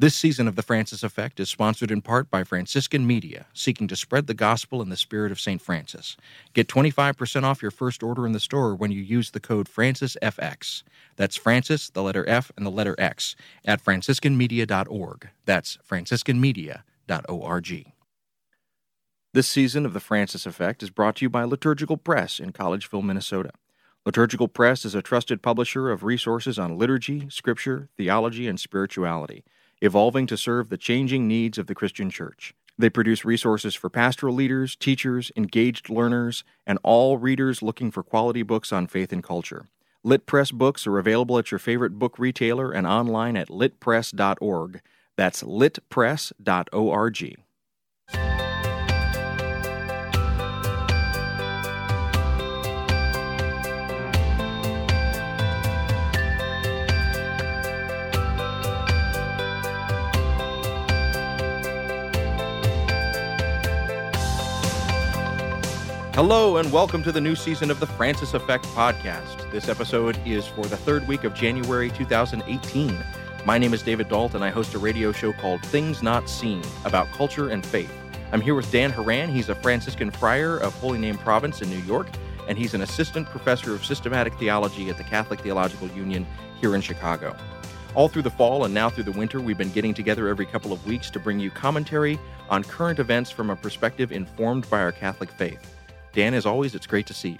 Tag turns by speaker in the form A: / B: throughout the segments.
A: This season of The Francis Effect is sponsored in part by Franciscan Media, seeking to spread the gospel in the spirit of St. Francis. Get 25% off your first order in the store when you use the code FrancisFX. That's Francis, the letter F, and the letter X at franciscanmedia.org. That's franciscanmedia.org. This season of The Francis Effect is brought to you by Liturgical Press in Collegeville, Minnesota. Liturgical Press is a trusted publisher of resources on liturgy, scripture, theology, and spirituality evolving to serve the changing needs of the Christian church. They produce resources for pastoral leaders, teachers, engaged learners, and all readers looking for quality books on faith and culture. Lit Press books are available at your favorite book retailer and online at litpress.org. That's litpress.org. Hello, and welcome to the new season of the Francis Effect podcast. This episode is for the third week of January 2018. My name is David Dault, and I host a radio show called Things Not Seen about culture and faith. I'm here with Dan Horan. He's a Franciscan friar of Holy Name Province in New York, and he's an assistant professor of systematic theology at the Catholic Theological Union here in Chicago. All through the fall and now through the winter, we've been getting together every couple of weeks to bring you commentary on current events from a perspective informed by our Catholic faith. Dan, as always, it's great to see you.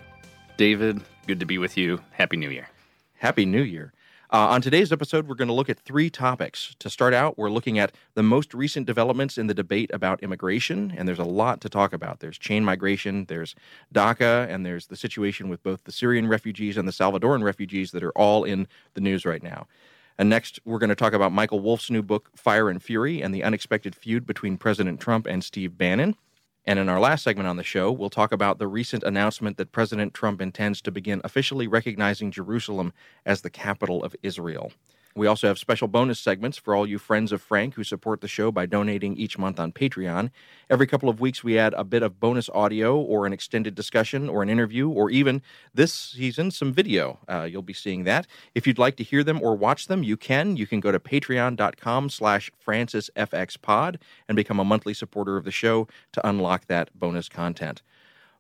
B: David, good to be with you. Happy New Year.
A: Happy New Year. Uh, on today's episode, we're going to look at three topics. To start out, we're looking at the most recent developments in the debate about immigration, and there's a lot to talk about. There's chain migration, there's DACA, and there's the situation with both the Syrian refugees and the Salvadoran refugees that are all in the news right now. And next, we're going to talk about Michael Wolff's new book, Fire and Fury, and the unexpected feud between President Trump and Steve Bannon. And in our last segment on the show, we'll talk about the recent announcement that President Trump intends to begin officially recognizing Jerusalem as the capital of Israel. We also have special bonus segments for all you friends of Frank who support the show by donating each month on Patreon. Every couple of weeks, we add a bit of bonus audio or an extended discussion or an interview or even this season some video. Uh, you'll be seeing that. If you'd like to hear them or watch them, you can. You can go to patreon.com slash francisfxpod and become a monthly supporter of the show to unlock that bonus content.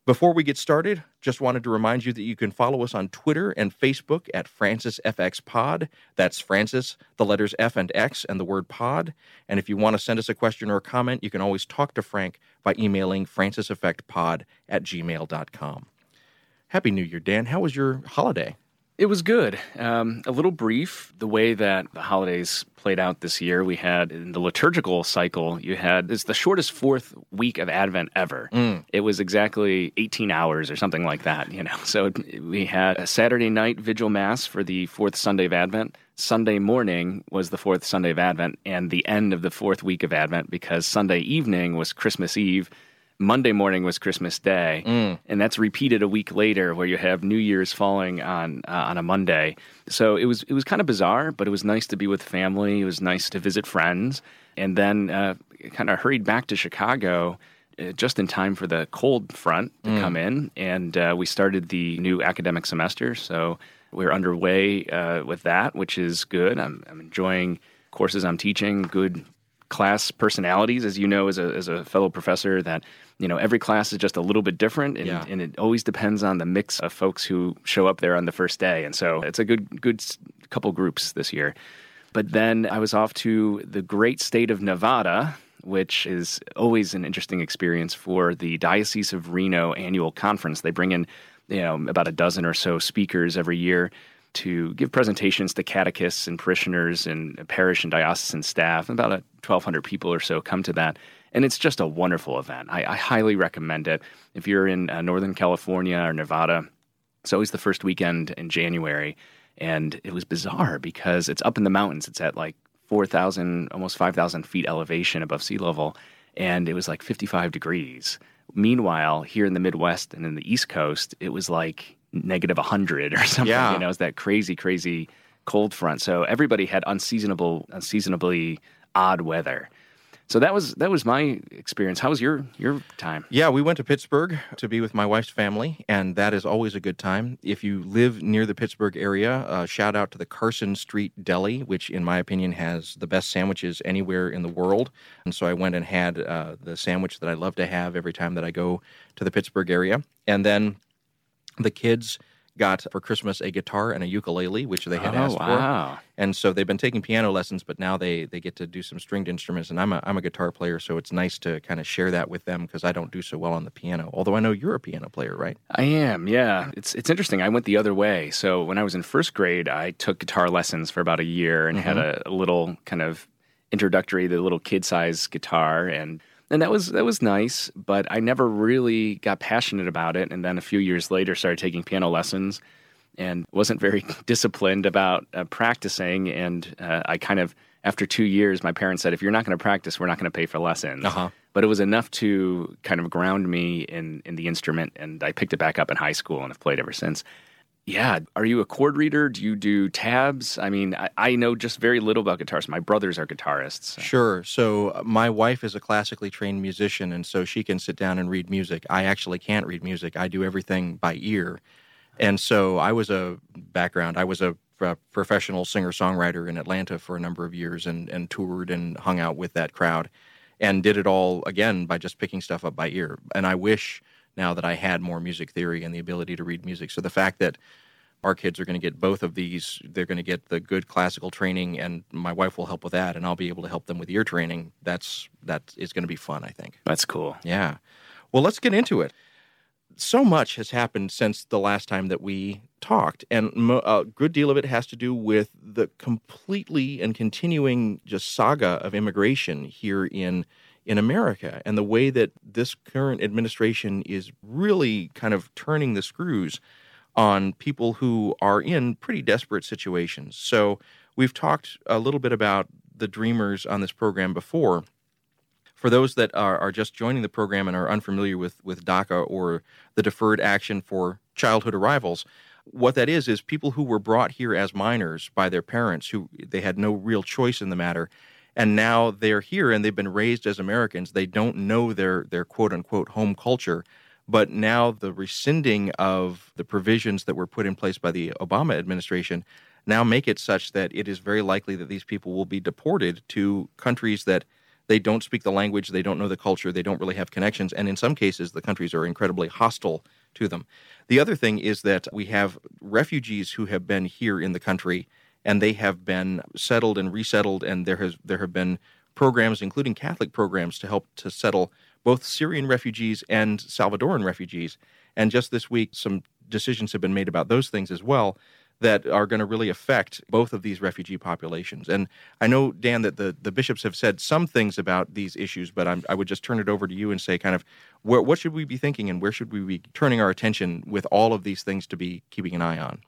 A: Before we get started, just wanted to remind you that you can follow us on Twitter and Facebook at FrancisFXPod. That's Francis, the letters F and X, and the word pod. And if you want to send us a question or a comment, you can always talk to Frank by emailing franciseffectpod at gmail.com. Happy New Year, Dan. How was your holiday?
B: It was good. Um, a little brief. The way that the holidays played out this year, we had in the liturgical cycle, you had it's the shortest fourth week of Advent ever. Mm. It was exactly 18 hours or something like that, you know. So we had a Saturday night vigil mass for the fourth Sunday of Advent. Sunday morning was the fourth Sunday of Advent and the end of the fourth week of Advent because Sunday evening was Christmas Eve Monday morning was Christmas Day, mm. and that's repeated a week later, where you have New Year's falling on uh, on a Monday. So it was it was kind of bizarre, but it was nice to be with family. It was nice to visit friends, and then uh, kind of hurried back to Chicago. Uh, just in time for the cold front to mm. come in, and uh, we started the new academic semester. So we're underway uh, with that, which is good. I'm, I'm enjoying courses I'm teaching, good class personalities, as you know, as a, as a fellow professor, that you know every class is just a little bit different, and, yeah. and it always depends on the mix of folks who show up there on the first day. And so it's a good good couple groups this year. But then I was off to the great state of Nevada, which is always an interesting experience for the Diocese of Reno annual conference. They bring in you know about a dozen or so speakers every year to give presentations to catechists and parishioners and parish and diocesan staff. About 1,200 people or so come to that. And it's just a wonderful event. I, I highly recommend it. If you're in uh, Northern California or Nevada, it's always the first weekend in January. And it was bizarre because it's up in the mountains. It's at like 4,000, almost 5,000 feet elevation above sea level. And it was like 55 degrees. Meanwhile, here in the Midwest and in the East Coast, it was like negative 100 or something. Yeah. You know, it's that crazy, crazy cold front. So everybody had unseasonable, unseasonably odd weather. So that was that was my experience. How was your your time?
A: Yeah, we went to Pittsburgh to be with my wife's family, and that is always a good time. If you live near the Pittsburgh area, uh, shout out to the Carson Street Deli, which, in my opinion, has the best sandwiches anywhere in the world. And so I went and had uh, the sandwich that I love to have every time that I go to the Pittsburgh area. And then the kids got for Christmas a guitar and a ukulele, which they had
B: oh,
A: asked
B: wow.
A: for. And so they've been taking piano lessons, but now they they get to do some stringed instruments. And I'm a I'm a guitar player, so it's nice to kind of share that with them because I don't do so well on the piano. Although I know you're a piano player, right?
B: I am, yeah. It's it's interesting. I went the other way. So when I was in first grade, I took guitar lessons for about a year and had mm-hmm. a, a little kind of introductory, the little kid size guitar and and that was that was nice, but I never really got passionate about it. And then a few years later, started taking piano lessons, and wasn't very disciplined about uh, practicing. And uh, I kind of, after two years, my parents said, "If you're not going to practice, we're not going to pay for lessons."
A: Uh-huh.
B: But it was enough to kind of ground me in in the instrument, and I picked it back up in high school and have played ever since. Yeah. Are you a chord reader? Do you do tabs? I mean, I, I know just very little about guitars. My brothers are guitarists. so-
A: Sure. So uh, my wife is a classically trained musician, and so she can sit down and read music. I actually can't read music. I do everything by ear. And so I was a background. I was a, a professional singer songwriter in Atlanta for a number of years, and and toured and hung out with that crowd, and did it all again by just picking stuff up by ear. And I wish now that I had more music theory and the ability to read music. So the fact that our kids are going to get both of these. They're going to get the good classical training, and my wife will help with that, and I'll be able to help them with ear training. That's that is going to be fun, I think.
B: That's cool.
A: Yeah. Well, let's get into it. So much has happened since the last time that we talked, and a good deal of it has to do with the completely and continuing just saga of immigration here in in America, and the way that this current administration is really kind of turning the screws on people who are in pretty desperate situations. So we've talked a little bit about the Dreamers on this program before. For those that are, are just joining the program and are unfamiliar with, with DACA or the Deferred Action for Childhood Arrivals, what that is is people who were brought here as minors by their parents who they had no real choice in the matter and now they're here and they've been raised as Americans. They don't know their their quote unquote home culture, but now the rescinding of the provisions that were put in place by the Obama administration now make it such that it is very likely that these people will be deported to countries that they don't speak the language, they don't know the culture, they don't really have connections, and in some cases the countries are incredibly hostile to them. The other thing is that we have refugees who have been here in the country and they have been settled and resettled and there has there have been programs including Catholic programs to help to settle both Syrian refugees and Salvadoran refugees. And just this week some decisions have been made about those things as well that are going to really affect both of these refugee populations. And I know, Dan, that the, the bishops have said some things about these issues, but I'm, I would just turn it over to you and say, kind of, where, what should we be thinking and where should we be turning our attention with all of these things to be keeping an eye on?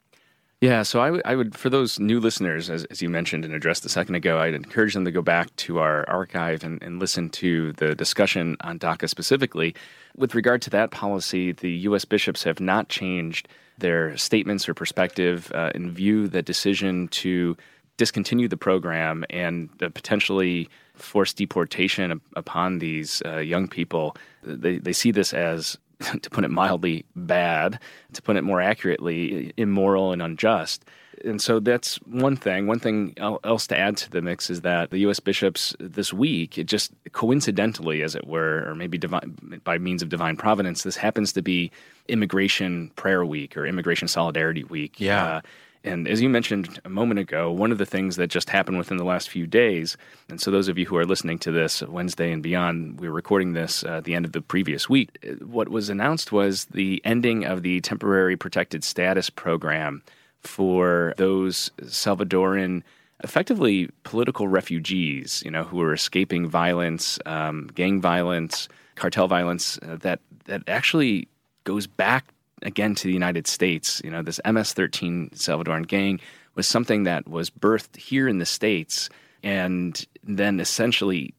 B: Yeah, so I would- for those new listeners, as, as you mentioned and addressed a second ago, I'd encourage them to go back to our archive and, and listen to the discussion on DACA specifically. With regard to that policy, the U.S. bishops have not changed their statements or perspective uh, view the decision to discontinue the program and uh, potentially force deportation upon these uh, young people. They, they see this as to put it mildly, bad, to put it more accurately, immoral and unjust. And so that's one thing. One thing else to add to the mix is that the U.S. bishops this week, it just coincidentally, as it were, or maybe divine, by means of divine providence, this happens to be Immigration Prayer Week or Immigration Solidarity Week.
A: Yeah.
B: Uh, and as you mentioned a moment ago, one of the things that just happened within the last few days, and so those of you who are listening to this Wednesday and beyond, we're recording this uh, at the end of the previous week. uh, What was announced was the ending of the temporary protected status program for those Salvadoran, effectively political refugees, you know, who are escaping violence, um, gang violence, cartel violence, uh, that that actually goes back again to the United States. You know, this MS-13 Salvadoran gang was something that was birthed here in the states and then essentially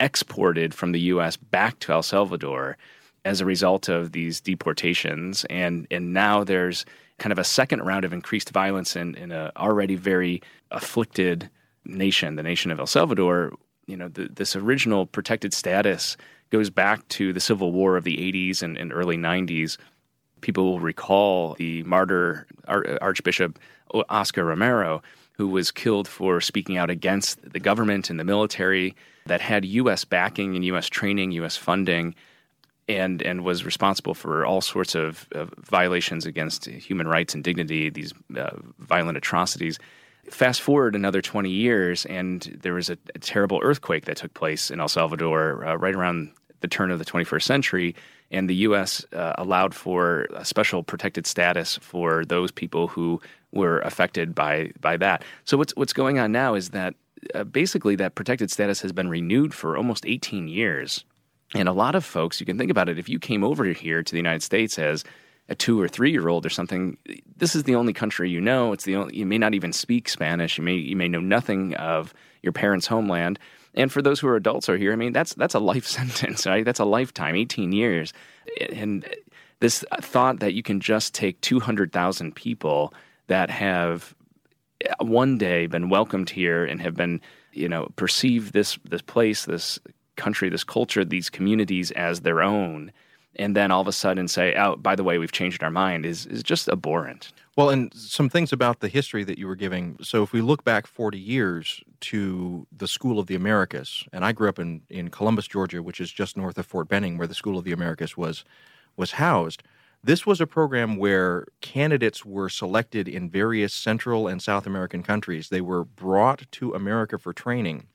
B: exported from the U.S. back to El Salvador as a result of these deportations, and and now there's kind of a second round of increased violence in in a already very afflicted nation, the nation of El Salvador, you know, the, this original protected status goes back to the Civil War of the 80s and, and early 90s. People will recall the martyr Archbishop Oscar Romero, who was killed for speaking out against the government and the military that had U.S. backing and U.S. training, U.S. funding, and and was responsible for all sorts of, of violations against human rights and dignity, these uh, violent atrocities. Fast forward another 20 years, and there was a, a terrible earthquake that took place in El Salvador uh, right around the turn of the 21st century. And the U.S. Uh, allowed for a special protected status for those people who were affected by by that. So what's what's going on now is that uh, basically that protected status has been renewed for almost 18 years. And a lot of folks, you can think about it, if you came over here to the United States as a two or three year old or something, this is the only country you know. It's the only, you may not even speak Spanish. You may you may know nothing of your parents' homeland. And for those who are adults are here, I mean that's that's a life sentence, right? That's a lifetime, eighteen years. And this thought that you can just take two hundred thousand people that have one day been welcomed here and have been, you know, perceived this this place, this country, this culture, these communities as their own and then all of a sudden say, "Oh, by the way, we've changed our mind," is is just abhorrent.
A: Well, and some things about the history that you were giving. So, if we look back 40 years to the School of the Americas, and I grew up in, in Columbus, Georgia, which is just north of Fort Benning, where the School of the Americas was was housed. This was a program where candidates were selected in various Central and South American countries. They were brought to America for training,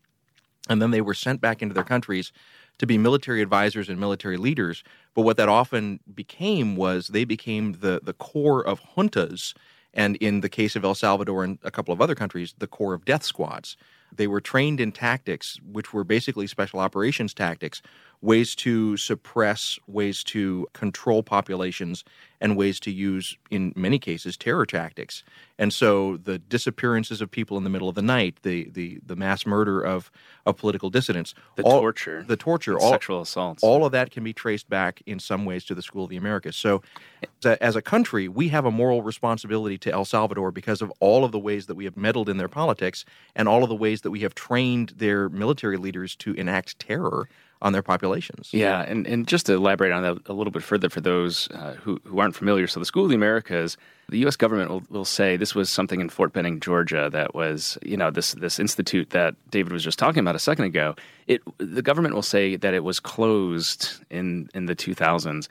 A: and then they were sent back into their countries to be military advisors and military leaders. But what that often became was they became the, the core of juntas, and in the case of El Salvador and a couple of other countries, the core of death squads. They were trained in tactics, which were basically special operations tactics, ways to suppress, ways to control populations, and ways to use, in many cases, terror tactics. And so the disappearances of people in the middle of the night, the the, the mass murder of, of political dissidents,
B: the all, torture,
A: the torture,
B: all, sexual assaults,
A: all of that can be traced back in some ways to the School of the Americas. So, as a, as a country, we have a moral responsibility to El Salvador because of all of the ways that we have meddled in their politics and all of the ways that we have trained their military leaders to enact terror on their populations.
B: Yeah, and, and just to elaborate on that a little bit further for those uh, who, who aren't familiar, so the School of the Americas, the U.S. government will, will say this was something in Fort Benning, Georgia, that was you know this this institute that David was just talking about a second ago. It the government will say that it was closed in in the 2000s.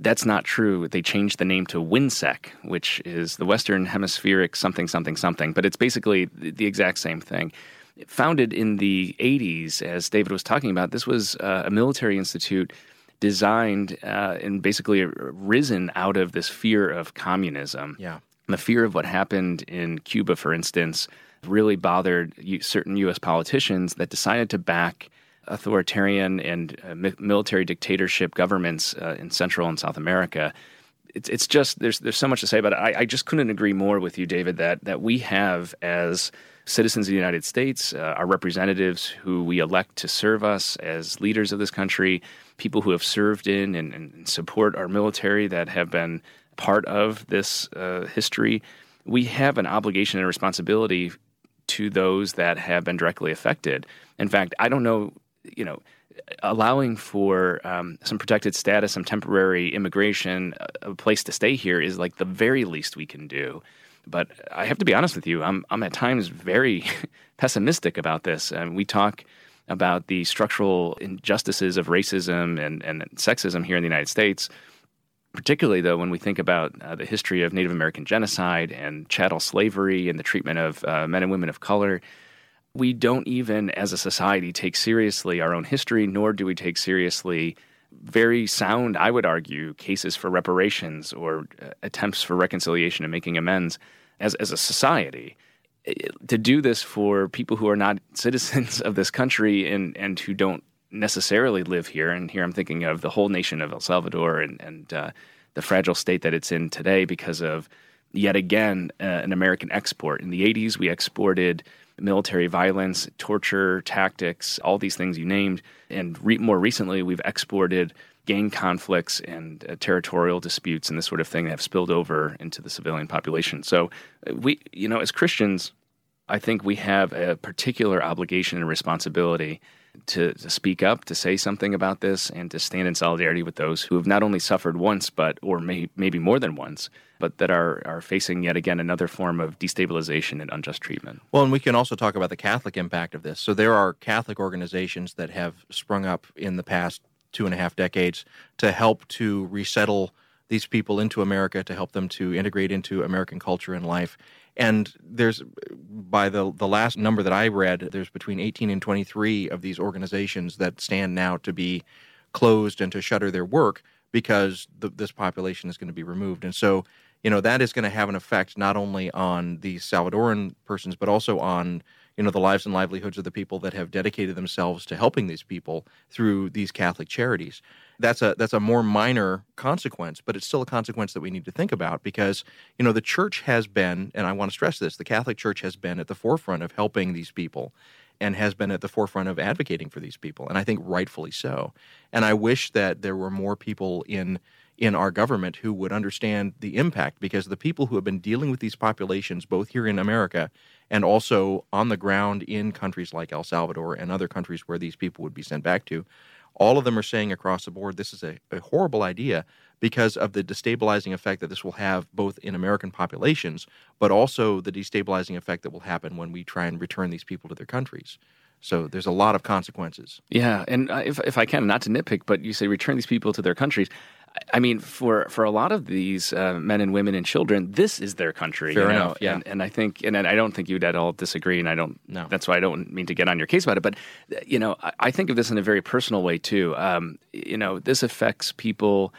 B: That's not true. They changed the name to WHINSEC, which is the Western Hemispheric something something something, but it's basically the exact same thing founded in the 80s, as David was talking about, this was uh, a military institute designed uh, and basically risen out of this fear of communism.
A: Yeah.
B: The fear of what happened in Cuba, for instance, really bothered certain U.S. politicians that decided to back authoritarian and uh, military dictatorship governments uh, in Central and South America. It's, it's just there's there's so much to say about it. I, I just couldn't agree more with you, David. That that we have as citizens of the United States, uh, our representatives who we elect to serve us as leaders of this country, people who have served in and, and support our military that have been part of this uh, history, we have an obligation and responsibility to those that have been directly affected. In fact, I don't know, you know, allowing for um, some protected status, some temporary immigration, a place to stay here is like the very least we can do. But I have to be honest with you, I'm, I'm at times very pessimistic about this. And we talk about the structural injustices of racism and, and sexism here in the United States. Particularly, though, when we think about uh, the history of Native American genocide and chattel slavery and the treatment of uh, men and women of color, we don't even, as a society, take seriously our own history, nor do we take seriously very sound, I would argue, cases for reparations or uh, attempts for reconciliation and making amends as, as a society. To do this for people who are not citizens of this country and, and who don't necessarily live here, and here I'm thinking of the whole nation of El Salvador and, and uh, the fragile state that it's in today because of, yet again, uh, an American export. In the 80s, we exported military violence, torture tactics, all these things you named. And re- more recently, we've exported gang conflicts and uh, territorial disputes and this sort of thing that have spilled over into the civilian population. So, uh, we, you know, as Christians, I think we have a particular obligation and responsibility to, to speak up, to say something about this, and to stand in solidarity with those who have not only suffered once, but or may, maybe more than once, but that are are facing yet again another form of destabilization and unjust treatment.
A: Well, and we can also talk about the Catholic impact of this. So there are Catholic organizations that have sprung up in the past two and a half decades to help to resettle these people into America, to help them to integrate into American culture and life. And there's, by the the last number that I read, there's between 18 and 23 of these organizations that stand now to be closed and to shutter their work because the, this population is going to be removed. And so, you know, that is going to have an effect not only on the Salvadoran persons, but also on you know the lives and livelihoods of the people that have dedicated themselves to helping these people through these Catholic charities. That's a that's a more minor consequence, but it's still a consequence that we need to think about because you know the church has been, and I want to stress this: the Catholic Church has been at the forefront of helping these people and has been at the forefront of advocating for these people, and I think rightfully so. And I wish that there were more people in in our government who would understand the impact because the people who have been dealing with these populations, both here in America and also on the ground in countries like El Salvador and other countries where these people would be sent back to, all of them are saying across the board this is a, a horrible idea because of the destabilizing effect that this will have both in American populations, but also the destabilizing effect that will happen when we try and return these people to their countries. So there's a lot of consequences.
B: Yeah, and uh, if if I can, not to nitpick, but you say return these people to their countries. I mean, for for a lot of these uh, men and women and children, this is their country.
A: Fair
B: you know?
A: enough. Yeah,
B: and, and I think, and I don't think you'd at all disagree, and I don't.
A: No.
B: That's why I don't mean to get on your case about it. But you know, I, I think of this in a very personal way too. Um, you know, this affects people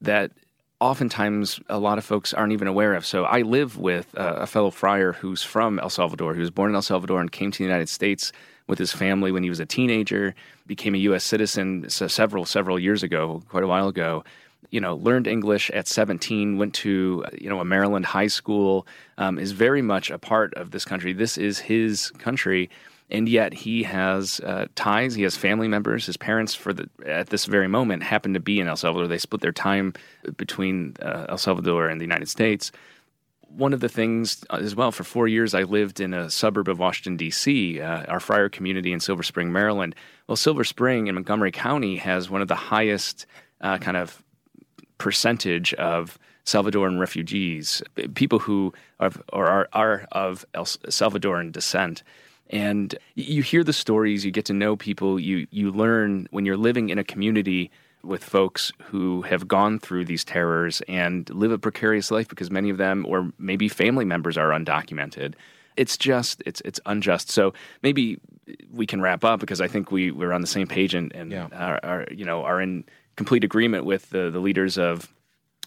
B: that oftentimes a lot of folks aren't even aware of. So I live with uh, a fellow friar who's from El Salvador, who was born in El Salvador and came to the United States with his family when he was a teenager, became a U.S. citizen several several years ago, quite a while ago you know, learned English at 17, went to, you know, a Maryland high school, um, is very much a part of this country. This is his country. And yet he has uh, ties. He has family members. His parents, for the at this very moment, happen to be in El Salvador. They split their time between uh, El Salvador and the United States. One of the things uh, as well, for four years, I lived in a suburb of Washington, D.C., uh, our friar community in Silver Spring, Maryland. Well, Silver Spring in Montgomery County has one of the highest uh, kind of percentage of Salvadoran refugees, people who are, are, are of El Salvadoran descent. And you hear the stories, you get to know people, you, you learn when you're living in a community with folks who have gone through these terrors and live a precarious life because many of them, or maybe family members, are undocumented. It's just, it's, it's unjust. So maybe we can wrap up because I think we, we're on the same page and, and yeah. are, are, you know, are in complete agreement with the, the leaders of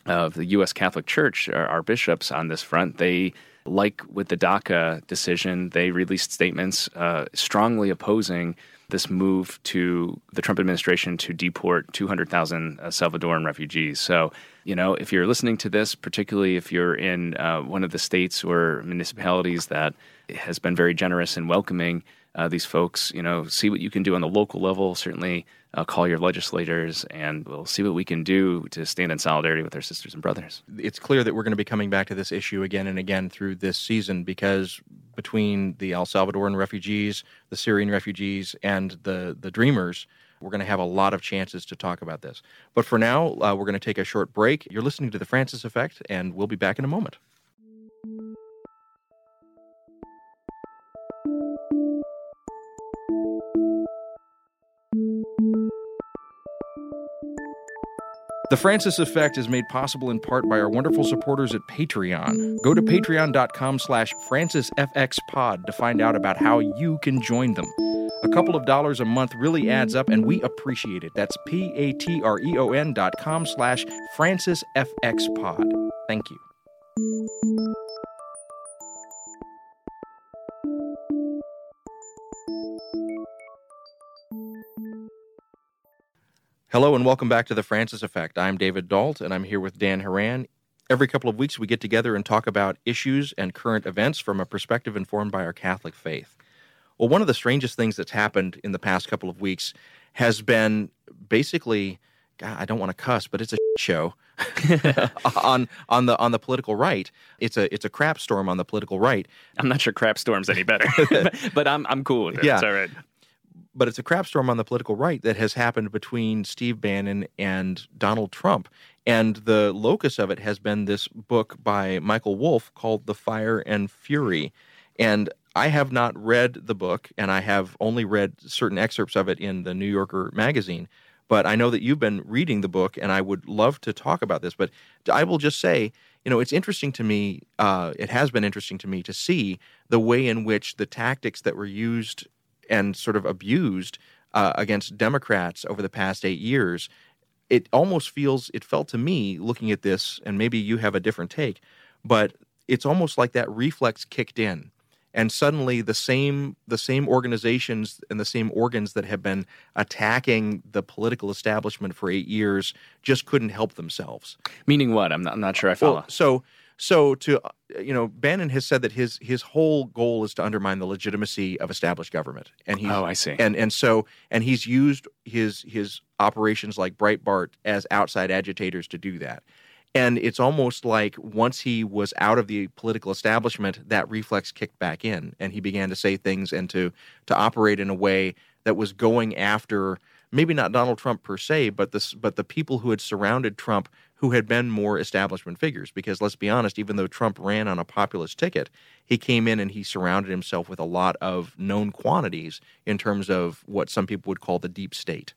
B: of the U.S. Catholic Church, our, our, bishops on this front. They, like with the DACA decision, they released statements uh, strongly opposing this move to the Trump administration to deport 200,000 uh, Salvadoran refugees. So, you know, if you're listening to this, particularly if you're in uh, one of the states or municipalities that has been very generous in welcoming uh, these folks, you know, see what you can do on the local level. Certainly, uh, call your legislators, and we'll see what we can do to stand in solidarity with our sisters and brothers.
A: It's clear that we're going to be coming back to this issue again and again through this season because between the El Salvadoran refugees, the Syrian refugees, and the the Dreamers. We're going to have a lot of chances to talk about this. But for now, uh, we're going to take a short break. You're listening to The Francis Effect, and we'll be back in a moment. The Francis Effect is made possible in part by our wonderful supporters at Patreon. Go to patreon.com slash francisfxpod to find out about how you can join them. A couple of dollars a month really adds up, and we appreciate it. That's P-A-T-R-E-O-N dot com slash francisfxpod. Thank you. Hello and welcome back to the Francis Effect. I'm David Dault and I'm here with Dan Horan. Every couple of weeks, we get together and talk about issues and current events from a perspective informed by our Catholic faith. Well, one of the strangest things that's happened in the past couple of weeks has been basically, God, I don't want to cuss, but it's a show on on the on the political right. It's a it's a crap storm on the political right.
B: I'm not sure crap storm's any better, but I'm I'm cool with it.
A: Yeah.
B: It's all right
A: but it's a crap storm on the political right that has happened between Steve Bannon and Donald Trump. And the locus of it has been this book by Michael Wolff called The Fire and Fury. And I have not read the book, and I have only read certain excerpts of it in the New Yorker magazine. But I know that you've been reading the book, and I would love to talk about this. But I will just say, you know, it's interesting to me. Uh, it has been interesting to me to see the way in which the tactics that were used and sort of abused uh, against Democrats over the past eight years, it almost feels, it felt to me looking at this, and maybe you have a different take, but it's almost like that reflex kicked in and suddenly the same the same organizations and the same organs that have been attacking the political establishment for eight years just couldn't help themselves.
B: Meaning what? I'm not, I'm not sure I follow. Well,
A: so so to uh, you know, Bannon has said that his his whole goal is to undermine the legitimacy of established government,
B: and he's, oh, I see,
A: and and so and he's used his his operations like Breitbart as outside agitators to do that. And it's almost like once he was out of the political establishment, that reflex kicked back in, and he began to say things and to to operate in a way that was going after maybe not Donald Trump per se, but this but the people who had surrounded Trump who had been more establishment figures. Because let's be honest, even though Trump ran on a populist ticket, he came in and he surrounded himself with a lot of known quantities in terms of what some people would call the deep state.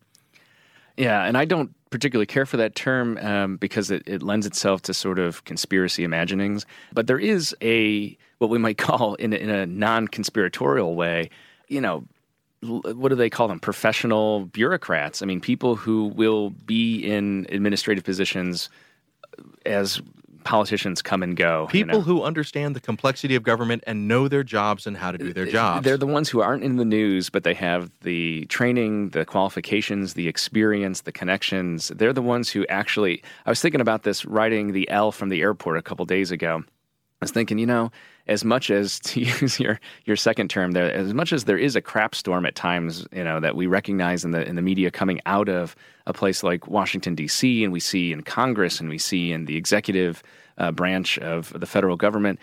B: Yeah, and I don't particularly care for that term um, because it, it, lends itself to sort of conspiracy imaginings. But there is a what we might call, in in a non-conspiratorial way, you know, what do they call them? Professional bureaucrats. I mean, people who will be in administrative positions as politicians come and go.
A: People you know? who understand the complexity of government and know their jobs and how to do their uh, jobs.
B: They're the ones who aren't in the news, but they have the training, the qualifications, the experience, the connections. They're the ones who actually. I was thinking about this riding the L from the airport a couple days ago. I was thinking, you know, as much as to use your your second term there, as much as there is a crap storm at times, you know, that we recognize in the in the media coming out of a place like Washington D.C. and we see in Congress and we see in the executive uh, branch of the federal government.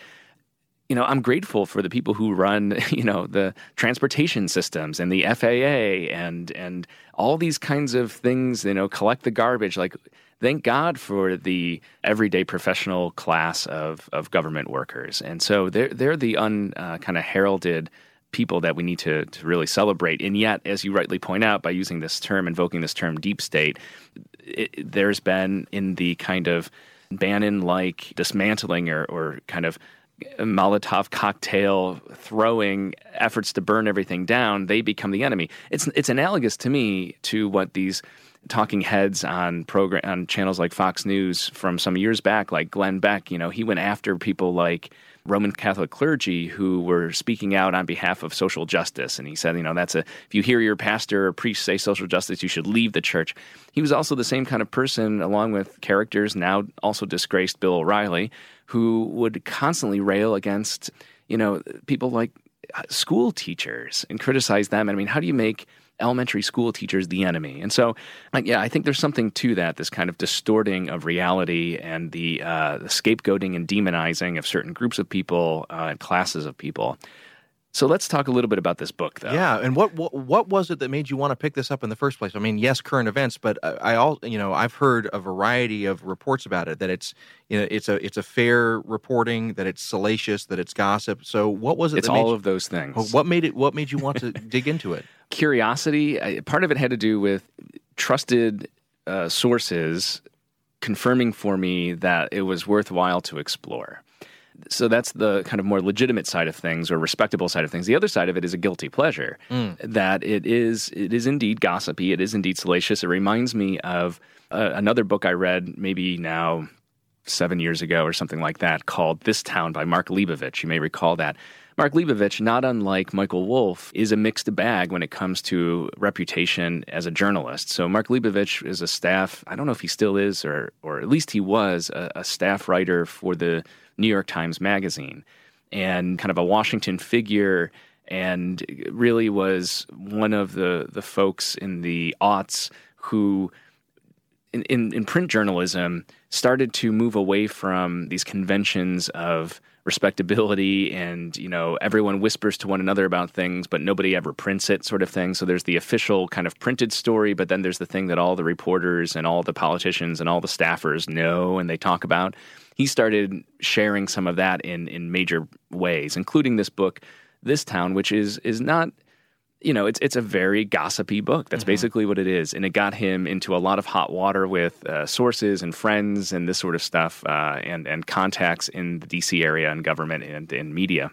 B: You know, I'm grateful for the people who run, you know, the transportation systems and the FAA and and all these kinds of things. You know, collect the garbage, like thank God for the everyday professional class of, of government workers. And so they're, they're the un uh, kind of heralded people that we need to, to really celebrate. And yet, as you rightly point out, by using this term, invoking this term deep state, it, there's been in the kind of Bannon like dismantling or, or kind of Molotov cocktail throwing efforts to burn everything down, they become the enemy. It's it's analogous to me to what these talking heads on program on channels like Fox News from some years back, like Glenn Beck. You know, he went after people like Roman Catholic clergy who were speaking out on behalf of social justice, and he said, you know, that's a if you hear your pastor or priest say social justice, you should leave the church. He was also the same kind of person, along with characters now also disgraced Bill O'Reilly, who would constantly rail against, you know, people like school teachers and criticize them. I mean, how do you make elementary school teachers the enemy. And so, yeah, I think there's something to that, this kind of distorting of reality and the, uh, the scapegoating and demonizing of certain groups of people uh, and classes of people. So let's talk a little bit about this book, though.
A: Yeah, and what, what what was it that made you want to pick this up in the first place? I mean, yes, current events, but I all you know I've heard a variety of reports about it that it's you know it's a it's a fair reporting, that it's salacious, that it's gossip. So what was it?
B: It's all
A: you,
B: of those things.
A: What made it? What made you want to dig into it?
B: Curiosity. Part of it had to do with trusted uh, sources confirming for me that it was worthwhile to explore so that's the kind of more legitimate side of things or respectable side of things. The other side of it is a guilty pleasure mm. that it is it is indeed gossipy. It is indeed salacious. It reminds me of uh, another book I read maybe now seven years ago or something like that called This Town by Mark Leibovich. You may recall that. Mark Leibovich, not unlike Michael Wolff, is a mixed bag when it comes to reputation as a journalist. So Mark Leibovich is a staff, I don't know if he still is, or or at least he was a, a staff writer for the New York Times Magazine and kind of a Washington figure and really was one of the, the folks in the aughts who, in, in, in print journalism, started to move away from these conventions of respectability and you know everyone whispers to one another about things but nobody ever prints it sort of thing. So there's the official kind of printed story but then there's the thing that all the reporters and all the politicians and all the staffers know and they talk about he started sharing some of that in in major ways including this book this town which is is not you know, it's it's a very gossipy book. That's mm-hmm. basically what it is, and it got him into a lot of hot water with uh, sources and friends and this sort of stuff, uh, and and contacts in the D.C. area and government and in media.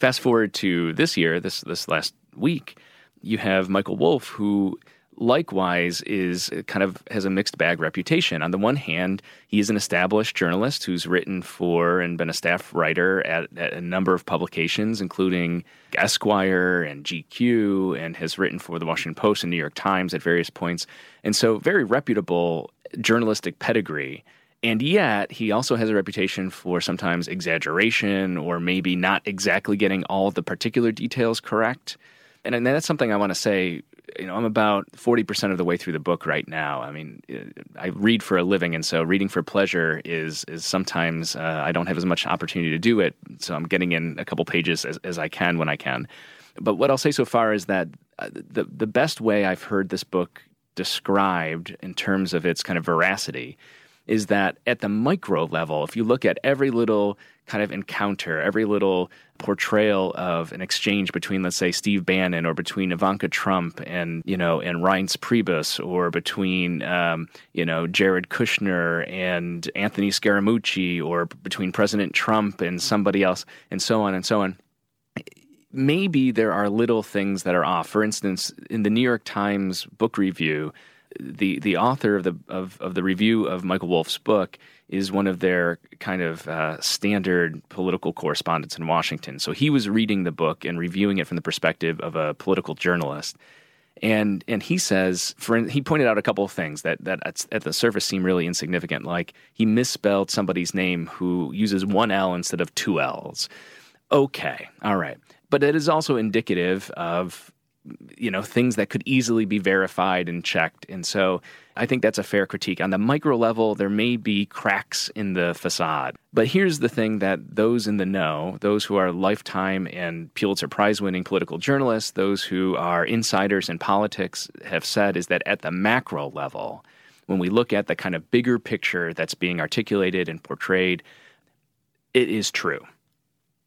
B: Fast forward to this year, this this last week, you have Michael Wolff, who likewise is uh, kind of has a mixed bag reputation. On the one hand, he is an established journalist who's written for and been a staff writer at, at, a number of publications, including Esquire and GQ, and has written for the Washington Post and New York Times at various points. And so, very reputable journalistic pedigree. And yet, he also has a reputation for sometimes exaggeration or maybe not exactly getting all the particular details correct. And, and that's something I want to say you know, I'm about 40% of the way through the book right now. I mean, I read for a living, and so reading for pleasure is is sometimes uh, I don't have as much opportunity to do it. So I'm getting in a couple pages as, as I can when I can. But what I'll say so far is that uh, the the best way I've heard this book described in terms of its kind of veracity is that at the micro level, if you look at every little kind of encounter, every little portrayal of an exchange between, let's say, Steve Bannon or between Ivanka Trump and, you know, and Reince Priebus or between, um, you know, Jared Kushner and Anthony Scaramucci or between President Trump and somebody else and so on and so on. Maybe there are little things that are off. For instance, in the New York Times book review, the the author of the of, of the review of Michael Wolff's book is one of their kind of uh, standard political correspondents in Washington. So he was reading the book and reviewing it from the perspective of a political journalist. And and he says, for he pointed out a couple of things that that at, at the surface seem really insignificant, like he misspelled somebody's name who uses one L instead of two L's. Okay, all right, but it is also indicative of you know things that could easily be verified and checked. And so i think that's a fair critique. On the micro level there may be cracks in the facade. But here's the thing that those in the know those who are lifetime and pulitzer prize winning political journalists those who are insiders in politics have said is that at the macro level when we look at the kind of bigger picture that's being articulated and portrayed it is true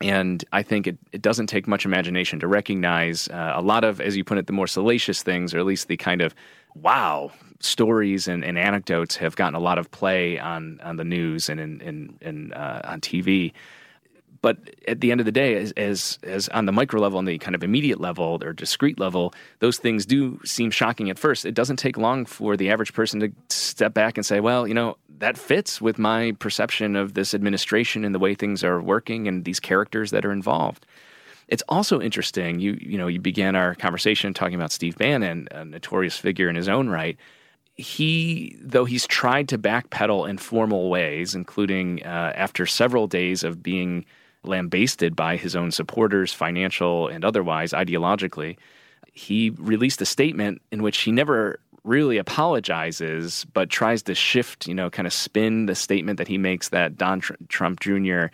B: and I think it, it doesn't take much imagination to recognize uh, a lot of, as you put it, the more salacious things, or at least the kind of wow stories and, and anecdotes have gotten a lot of play on, on the news and in, in, in uh, on TV. But at the end of the day, as, as, as on the micro level, on the kind of immediate level or discrete level, those things do seem shocking at first. It doesn't take long for the average person to step back and say, "Well, you know, that fits with my perception of this administration and the way things are working and these characters that are involved. It's also interesting. You you know you began our conversation talking about Steve Bannon, a notorious figure in his own right. He, though he's tried to backpedal in formal ways, including uh, after several days of being lambasted by his own supporters, financial and otherwise, ideologically, he released a statement in which he never really apologizes, but tries to shift, you know, kind of spin the statement that he makes that Don Tr- Trump Jr.,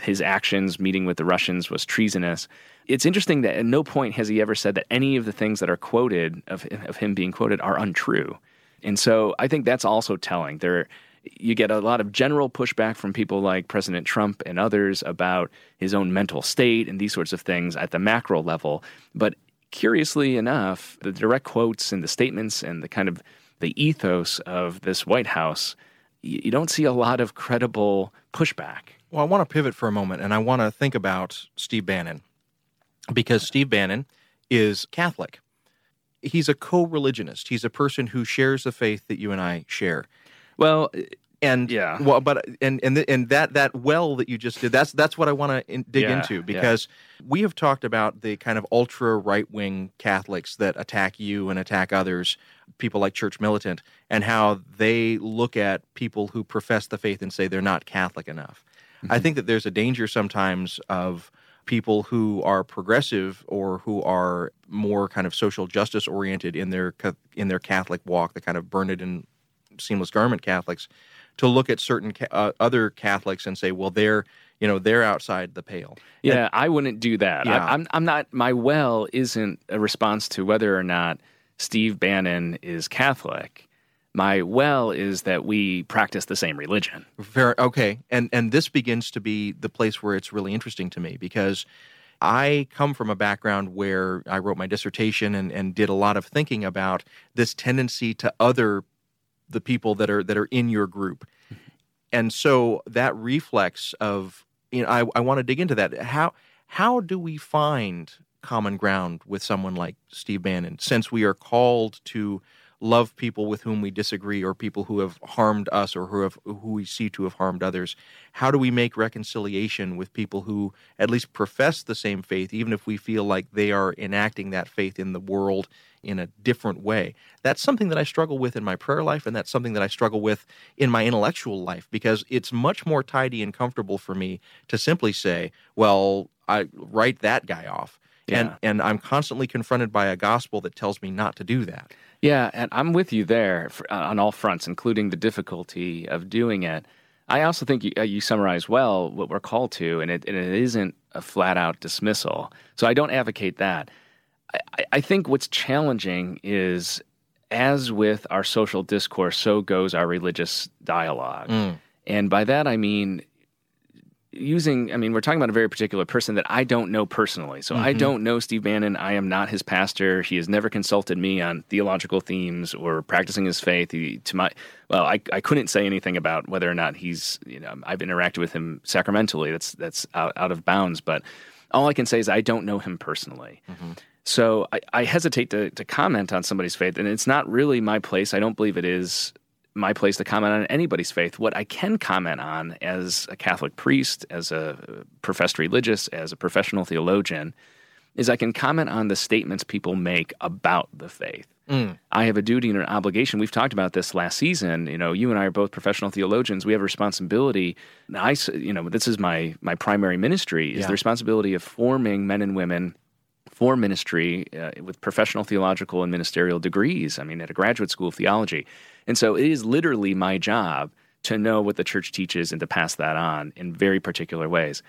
B: his actions meeting with the Russians was treasonous. It's interesting that at no point has he ever said that any of the things that are quoted of, of him being quoted are untrue. And so I think that's also telling. There, you get a lot of general pushback from people like President Trump and others about his own mental state and these sorts of things at the macro level. But curiously enough, the direct quotes and the statements and the kind of the ethos of this White House, you don't see a lot of credible pushback.
A: Well, I want to pivot for a moment and I want to think about Steve Bannon because Steve Bannon is Catholic. He's a co religionist, he's a person who shares the faith that you and I share.
B: Well,
A: and yeah well but and and and that that well that you just did that's that's what i want to in, dig yeah, into because yeah. we have talked about the kind of ultra right wing catholics that attack you and attack others people like church militant and how they look at people who profess the faith and say they're not catholic enough mm-hmm. i think that there's a danger sometimes of people who are progressive or who are more kind of social justice oriented in their in their catholic walk the kind of Bernardin seamless garment Catholics to look at certain uh, other Catholics and say, well, they're you know they're outside the pale.
B: Yeah, and, I wouldn't do that. Yeah. I, I'm I'm not. My well isn't a response to whether or not Steve Bannon is Catholic. My well is that we practice the same religion.
A: Fair, okay, and and this begins to be the place where it's really interesting to me because I come from a background where I wrote my dissertation and, and did a lot of thinking about this tendency to other the people that are that are in your group. Mm-hmm. And so that reflex of you know I, I want to dig into that. How how do we find common ground with someone like Steve Bannon since we are called to love people with whom we disagree or people who have harmed us or who have who we see to have harmed others how do we make reconciliation with people who at least profess the same faith even if we feel like they are enacting that faith in the world in a different way? That's something that i struggle with in my prayer life and that's something that i struggle with in my intellectual life because it's much more tidy and comfortable for me to simply say well i write that guy off yeah. and and i'm constantly confronted by a gospel that tells me not to do that
B: yeah, and I'm with you there for, uh, on all fronts, including the difficulty of doing it. I also think you, uh, you summarize well what we're called to, and it, and it isn't a flat out dismissal. So I don't advocate that. I, I think what's challenging is, as with our social discourse, so goes our religious dialogue. Mm. And by that I mean using, I mean, we're talking about a very particular person that I don't know personally. So mm-hmm. I don't know Steve Bannon. I am not his pastor. He has never consulted me on theological themes or practicing his faith. He, to my, well, I, I couldn't say anything about whether or not he's, you know, I've interacted with him sacramentally. That's, that's out, out of bounds. But all I can say is I don't know him personally. Mm-hmm. So I, I hesitate to, to comment on somebody's faith, and it's not really my place. I don't believe it is my place to comment on anybody's faith. What I can comment on as a Catholic priest, as a professed religious, as a professional theologian, is I can comment on the statements people make about the faith. Mm. I have a duty and an obligation. We've talked about this last season. You know, you and I are both professional theologians. We have a responsibility. I, you know, this is my my primary ministry is yeah. the responsibility of forming men and women for ministry uh, with professional theological and ministerial degrees. I mean, at a graduate school of theology. And so it is literally my job to know what the church teaches and to pass that on in very particular ways.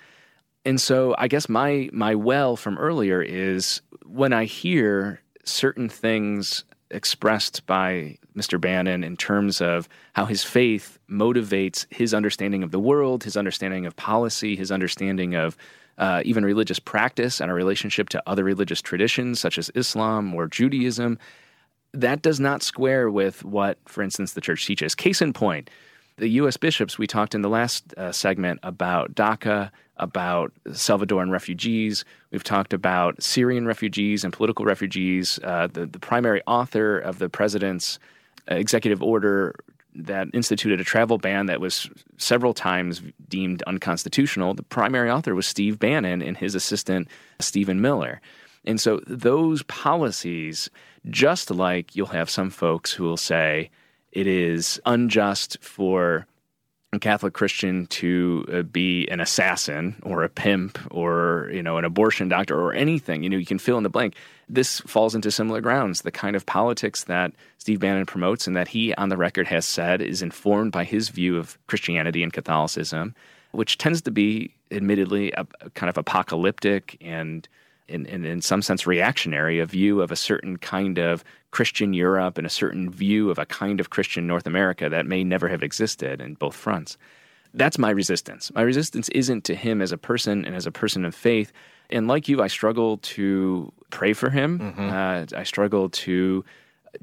B: And so I guess my my well from earlier is when I hear certain things expressed by Mr. Bannon in terms of how his faith motivates his understanding of the world, his understanding of policy, his understanding of uh, even religious practice and our relationship to other religious traditions such as Islam or Judaism that does not square with what, for instance, the church teaches. Case in point, the U.S. bishops, we talked in the last uh, segment about DACA, about Salvadoran refugees. We've talked about Syrian refugees and political refugees. Uh, the, the primary author of the president's executive order that instituted a travel ban that was several times deemed unconstitutional, the primary author was Steve Bannon and his assistant, Stephen Miller. And so those policies just like you'll have some folks who will say it is unjust for a Catholic Christian to uh, be an assassin or a pimp or you know an abortion doctor or anything. You know, you can fill in the blank. This falls into similar grounds. The kind of politics that Steve Bannon promotes and that he, on the record, has said is informed by his view of Christianity and Catholicism, which tends to be, admittedly, a, a kind of apocalyptic and in, in, in some sense reactionary, a view of a certain kind of Christian Europe and a certain view of a kind of Christian North America that may never have existed in both fronts. That's my resistance. My resistance isn't to him as a person and as a person of faith. And like you, I struggle to pray for him. Mm-hmm. Uh, I struggle to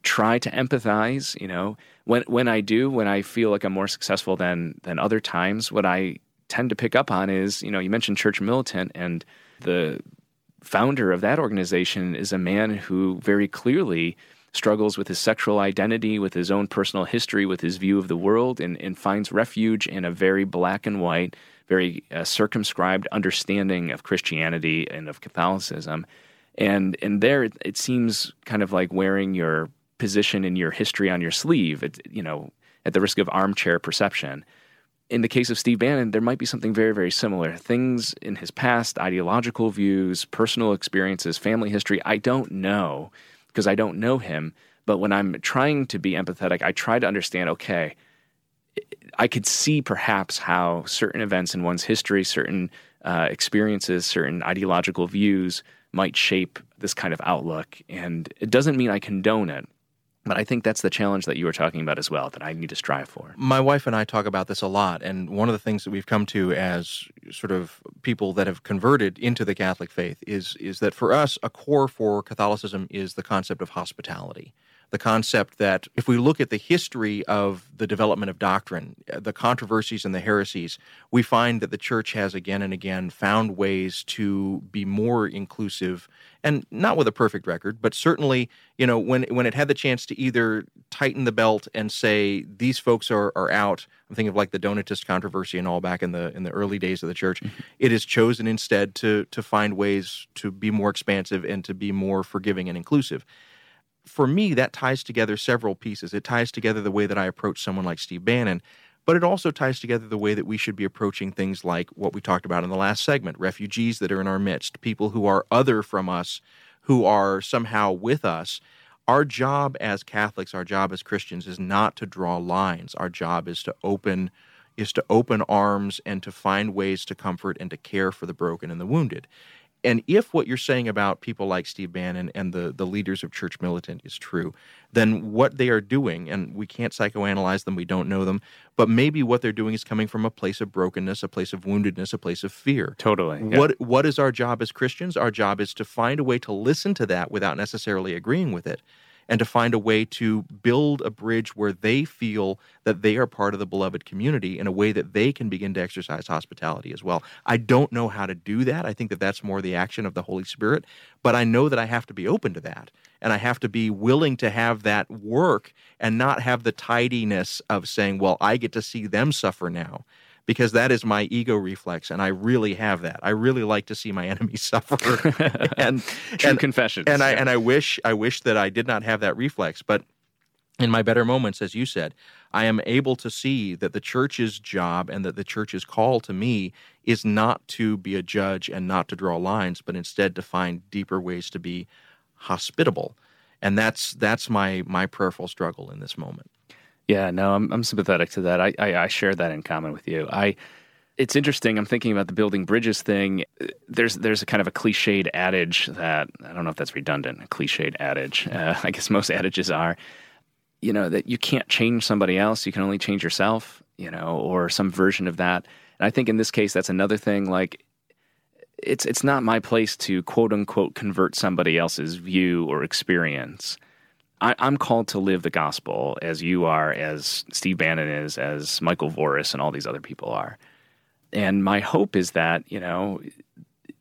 B: try to empathize. You know, when when I do, when I feel like I'm more successful than than other times, what I tend to pick up on is, you know, you mentioned church militant and the founder of that organization is a man who very clearly struggles with his sexual identity, with his own personal history, with his view of the world, and, and finds refuge in a very black and white, very uh, circumscribed understanding of Christianity and of Catholicism. And and there, it, it, seems kind of like wearing your position and your history on your sleeve. It, you know, at the risk of armchair perception in the case of Steve Bannon, there might be something very, very similar. Things in his past, ideological views, personal experiences, family history, I don't know because I don't know him. But when I'm trying to be empathetic, I try to understand, okay, I could see perhaps how certain events in one's history, certain uh, experiences, certain ideological views might shape this kind of outlook. And it doesn't mean I condone it. But I think that's the challenge that you were talking about as well, that I need to strive for.
A: My wife and I talk about this a lot. And one of the things that we've come to as sort of people that have converted into the Catholic faith is, is that for us, a core for Catholicism is the concept of hospitality the concept that if we look at the history of the development of doctrine, the controversies and the heresies, we find that the church has again and again found ways to be more inclusive and not with a perfect record, but certainly, you know, when when it had the chance to either tighten the belt and say these folks are, are out. I'm thinking of like the Donatist controversy and all back in the in the early days of the church. Mm-hmm. It has chosen instead to to find ways to be more expansive and to be more forgiving and inclusive for me, that ties together several pieces. It ties together the way that I approach someone like Steve Bannon, but it also ties together the way that we should be approaching things like what we talked about in the last segment refugees that are in our midst, people who are other from us, who are somehow with us. Our job as Catholics, our job as Christians is not to draw lines. Our job is to open is to open arms and to find ways to comfort and to care for the broken and the wounded and if what you're saying about people like Steve Bannon and the, the leaders of Church Militant is true, then what they are doing, and we can't psychoanalyze them, we don't know them, but maybe what they're doing is coming from a place of brokenness, a place of woundedness, a place of fear.
B: Totally.
A: Yeah. What what is our job as Christians? Our job is to find a way to listen to that without necessarily agreeing with it and to find a way to build a bridge where they feel that they are part of the beloved community in a way that they can begin to exercise hospitality as well. I don't know how to do that. I think that that's more the action of the Holy Spirit, but I know that I have to be open to that. And I have to be willing to have that work and not have the tidiness of saying, well, I get to see them suffer now because that is my ego reflex, and I really have that. I really like to see my enemies suffer.
B: and true
A: and,
B: confession.
A: And I and I wish I wish that I did not have that reflex, but in my better moments, as you said, I am able to see that the church's job and that the church's call to me is not to be a judge and not to draw lines, but instead to find deeper ways to be hospitable. And that's that's my my prayerful struggle in this moment.
B: Yeah, no, I'm I'm sympathetic to that. I, I, I share that in common with you. I it's interesting. I'm thinking about the building bridges thing. There's there's a kind of a cliched adage that I don't know if that's redundant. A cliched adage. Uh, I guess most adages are. You know that you can't change somebody else. You can only change yourself. You know, or some version of that. And I think in this case, that's another thing. Like, it's it's not my place to quote unquote convert somebody else's view or experience. I, am called to live the gospel as you are, as Steve Bannon is, as Michael Voris and all these other people are. And my hope is that, you know,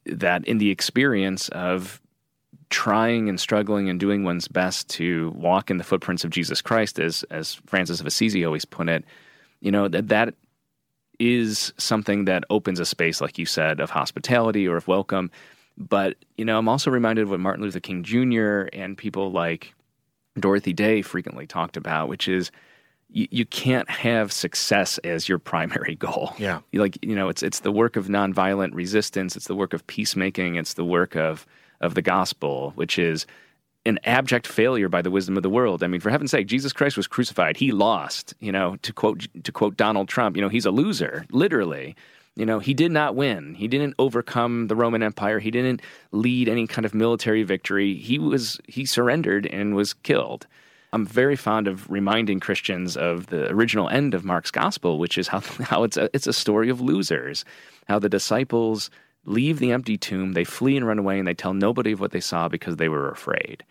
B: that in the experience of trying and struggling and doing one's best to walk in the footprints of Jesus Christ, as as Francis of Assisi always put it, you know, that that is something that opens a space, like you said, of hospitality or of welcome. But, you know, I'm also reminded of what Martin Luther King Jr. and people like Dorothy Day frequently talked about, which is you, you can't have success as your primary goal.
A: Yeah.
B: Like, you know, it's it's the work of nonviolent resistance, it's the work of peacemaking, it's the work of of the gospel, which is an abject failure by the wisdom of the world. I mean, for heaven's sake, Jesus Christ was crucified. He lost. You know, to quote to quote Donald Trump, you know, he's a loser, literally. You know, he did not win. He didn't overcome the Roman Empire. He didn't lead any kind of military victory. He was he surrendered and was killed. I'm very fond of reminding Christians of the original end of Mark's gospel, which is how how it's a, it's a story of losers. How the disciples leave the empty tomb, they flee and run away, and they tell nobody of what they saw because they were afraid.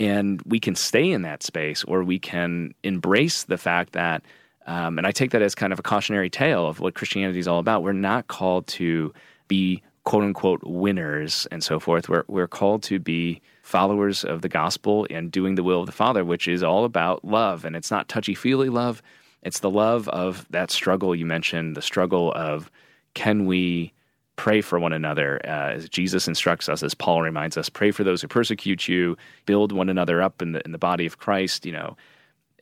B: And we can stay in that space, or we can embrace the fact that um, and I take that as kind of a cautionary tale of what Christianity is all about. We're not called to be quote unquote winners and so forth. We're, we're called to be followers of the gospel and doing the will of the Father, which is all about love. And it's not touchy feely love, it's the love of that struggle you mentioned, the struggle of can we pray for one another uh, as Jesus instructs us, as Paul reminds us, pray for those who persecute you, build one another up in the, in the body of Christ, you know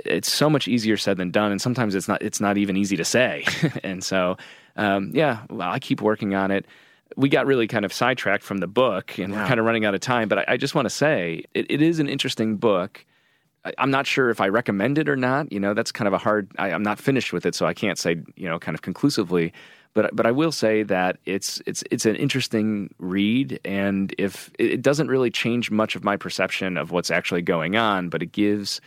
B: it's so much easier said than done, and sometimes it's not it's not even easy to say. and so, um, yeah, well, I keep working on it. we got really kind of sidetracked from the book and
A: Yeah.
B: we're kind of running out of time. But I, I just want to say it, it is an interesting book. I, I'm not sure if I recommend it or not. You know, that's kind of a hard. I, I'm not finished with it, so I can't say you know kind of conclusively. But but I will say that it's it's it's an interesting read, and if it it doesn't really change much of my perception of what's actually going on, but it gives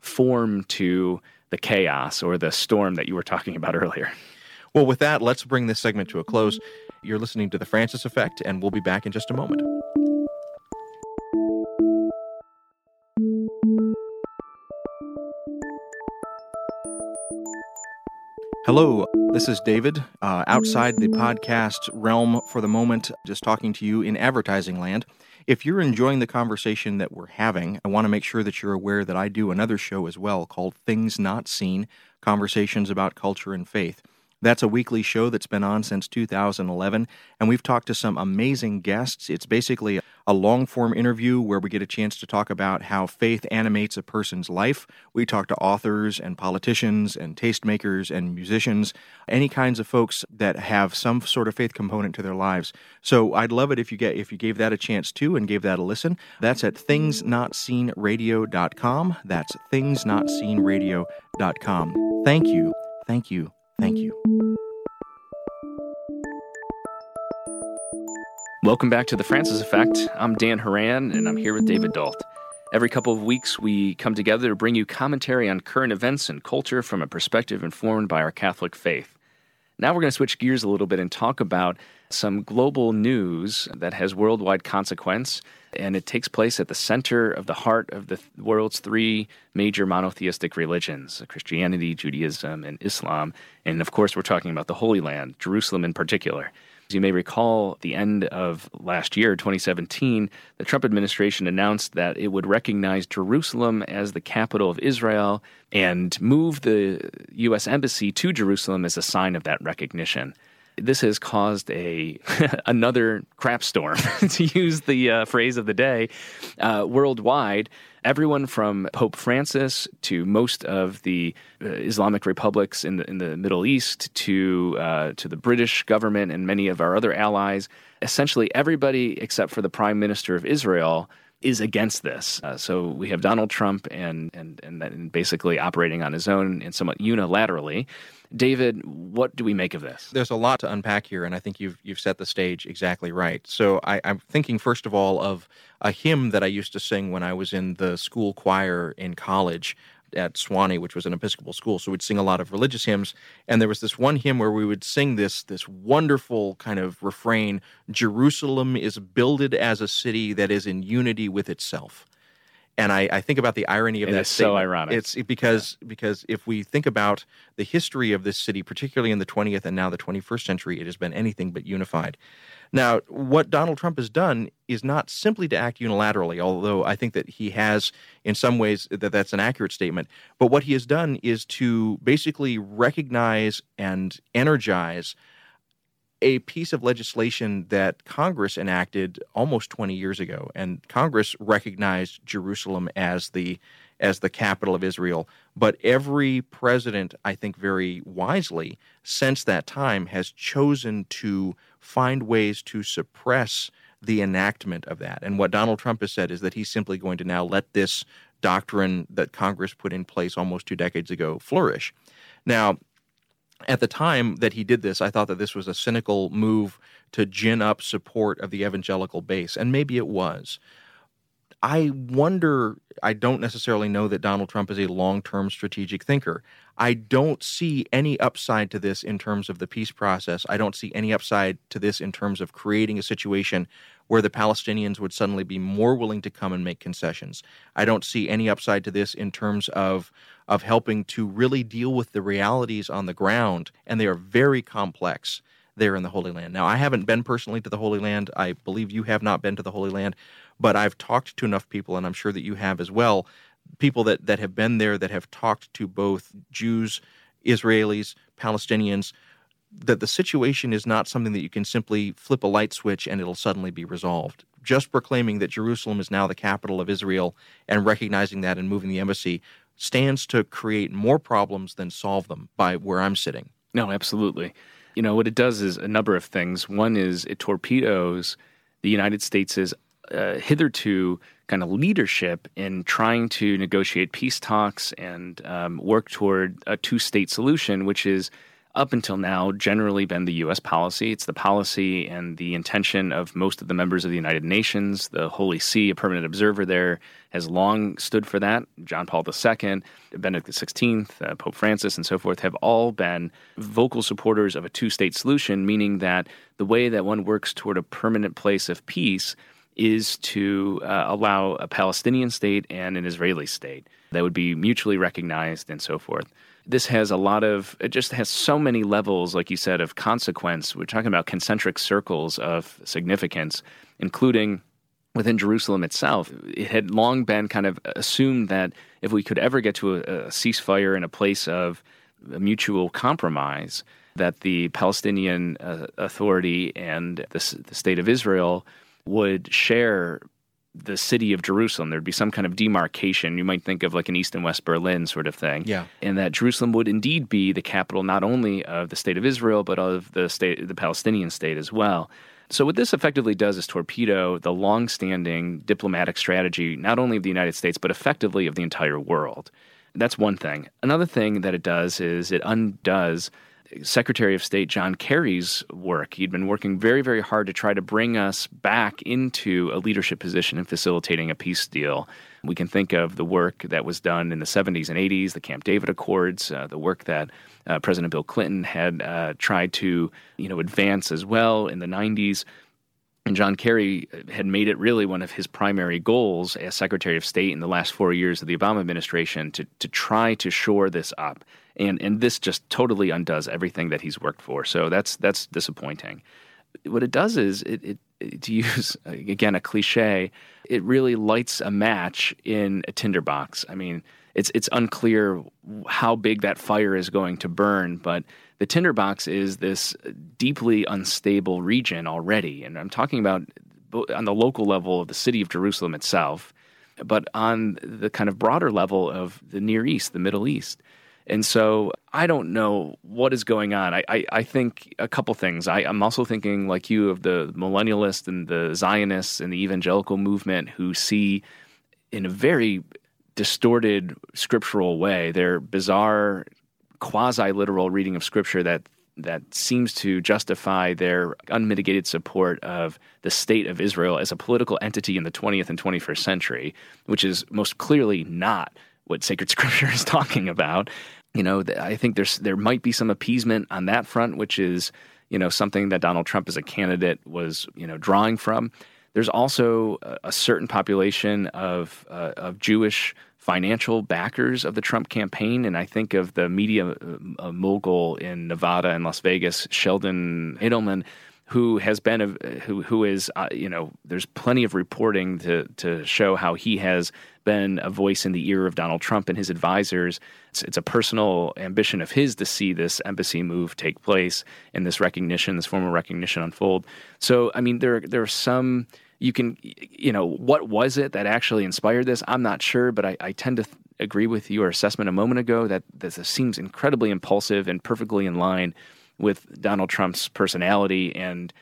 B: form to the chaos or the storm that you were talking about earlier.
A: Well, with that, let's bring this segment to a close. You're listening to The Francis Effect, and we'll be back in just a moment. Hello, this is David, uh, outside the podcast realm for the moment, just talking to you in advertising land. If you're enjoying the conversation that we're having, I want to make sure that you're aware that I do another show as well called Things Not Seen Conversations about Culture and Faith. That's a weekly show that's been on since 2011, and we've talked to some amazing guests. It's basically a long form interview where we get a chance to talk about how faith animates a person's life. We talk to authors and politicians and tastemakers and musicians, any kinds of folks that have some sort of faith component to their lives. So I'd love it if you get if you gave that a chance too and gave that a listen. That's at thingsnotseenradio.com. That's thingsnotseenradio.com. Thank you. Thank you. Thank you.
B: Welcome back to the Francis Effect. I'm Dan Horan, and I'm here with David Dault. Every couple of weeks, we come together to bring you commentary on current events and culture from a perspective informed by our Catholic faith. Now we're going to switch gears a little bit and talk about some global news that has worldwide consequence, and it takes place at the center of the heart of the world's three major monotheistic religions Christianity, Judaism, and Islam. And of course, we're talking about the Holy Land, Jerusalem in particular. As you may recall, the end of last year, 2017, the Trump administration announced that it would recognize Jerusalem as the capital of Israel and move the U.S. Embassy to Jerusalem as a sign of that recognition. This has caused a another crap storm, to use the uh, phrase of the day, uh, worldwide. Everyone from Pope Francis to most of the uh, Islamic republics in the in the Middle East to uh, to the British government and many of our other allies, essentially everybody except for the Prime Minister of Israel is against this. Uh, so we have Donald Trump and and and basically operating on his own and somewhat unilaterally. David, what do we make of this?
A: There's a lot to unpack here, and I think you've you've set the stage exactly right. So I, I'm thinking first of all of a hymn that I used to sing when I was in the school choir in college at Sewanee, which was an Episcopal school. So we'd sing a lot of religious hymns, and there was this one hymn where we would sing this this wonderful kind of refrain: "Jerusalem is builded as a city that is in unity with itself." And I, I think about the irony of
B: It
A: that.
B: is so ironic.
A: It's because because if we think about the history of this city, particularly in the 20th and now the 21st century, it has been anything but unified. Now, what Donald Trump has done is not simply to act unilaterally, although I think that he has, in some ways, that that's an accurate statement. But what he has done is to basically recognize and energize a piece of legislation that Congress enacted almost 20 years ago, and Congress recognized Jerusalem as the as the capital of Israel. But every president, I think, very wisely, since that time, has chosen to find ways to suppress the enactment of that. And what Donald Trump has said is that he's simply going to now let this doctrine that Congress put in place almost two decades ago flourish. Now, at the time that he did this, I thought that this was a cynical move to gin up support of the evangelical base, and maybe it was. I wonder, I don't necessarily know that Donald Trump is a long term strategic thinker. I don't see any upside to this in terms of the peace process. I don't see any upside to this in terms of creating a situation where the Palestinians would suddenly be more willing to come and make concessions. I don't see any upside to this in terms of of helping to really deal with the realities on the ground, and they are very complex there in the Holy Land. Now, I haven't been personally to the Holy Land. I believe you have not been to the Holy Land, but I've talked to enough people, and I'm sure that you have as well. People that, that have been there that have talked to both Jews, Israelis, Palestinians, that the situation is not something that you can simply flip a light switch and it'll suddenly be resolved. Just proclaiming that Jerusalem is now the capital of Israel and recognizing that and moving the embassy stands to create more problems than solve them by where I'm sitting.
B: No, absolutely. You know, what it does is a number of things. One is it torpedoes the United States' uh, hitherto kind of leadership in trying to negotiate peace talks and um, work toward a two state solution, which is up until now generally been the U.S. policy. It's the policy and the intention of most of the members of the United Nations. The Holy See, a permanent observer there, has long stood for that. John Paul II, Benedict XVI, uh, Pope Francis, and so forth have all been vocal supporters of a two state solution, meaning that the way that one works toward a permanent place of peace is to uh, allow a Palestinian state and an Israeli state that would be mutually recognized and so forth this has a lot of it just has so many levels like you said of consequence. We're talking about concentric circles of significance including within Jerusalem itself. It had long been kind of assumed that if we could ever get to a, a ceasefire in a place of mutual compromise that the Palestinian uh, Authority and the, the state of Israel would share the city of Jerusalem. There'd be some kind of demarcation. You might think of like an East and West Berlin sort of thing.
A: Yeah.
B: And that Jerusalem would indeed be the capital not only of the state of Israel, but of the state the Palestinian state as well. So what this effectively does is torpedo the long-standing diplomatic strategy not only of the United States but effectively of the entire world. That's one thing. Another thing that it does is it undoes Secretary of State John Kerry's work. He'd been working very, very hard to try to bring us back into a leadership position in facilitating a peace deal. We can think of the work that was done in the 70s and 80s, the Camp David Accords, uh, the work that uh, President Bill Clinton had uh, tried to, you know, advance as well in the 90s. And John Kerry had made it really one of his primary goals as Secretary of State in the last four years of the Obama administration to, to try to shore this up and and this just totally undoes everything that he's worked for. So that's that's disappointing. What it does is it, it, it to use again a cliche, it really lights a match in a tinderbox. I mean, it's it's unclear how big that fire is going to burn, but the tinderbox is this deeply unstable region already, and I'm talking about on the local level of the city of Jerusalem itself, but on the kind of broader level of the Near East, the Middle East. And so I don't know what is going on. I, I, I think a couple things. I, I'm also thinking, like you, of the millennialists and the Zionists and the evangelical movement who see in a very distorted scriptural way their bizarre, quasi literal reading of scripture that that seems to justify their unmitigated support of the state of Israel as a political entity in the 20th and 21st century, which is most clearly not what sacred scripture is talking about. You know, I think there's there might be some appeasement on that front, which is you know something that Donald Trump as a candidate was you know drawing from. There's also a, certain population of uh, of Jewish financial backers of the Trump campaign, and I think of the media uh, mogul in Nevada and Las Vegas, Sheldon Adelson, who has been a, who who is uh, you know there's plenty of reporting to to show how he has been a voice in the ear of Donald Trump and his advisors. It's, it's a personal ambition of his to see this embassy move take place and this recognition, this formal recognition unfold. So I mean there there are some you can you know what was it that actually inspired this? I'm not sure, but I, I tend to. Th- agree with your assessment a moment ago that this seems incredibly impulsive and perfectly in line with Donald Trump's personality and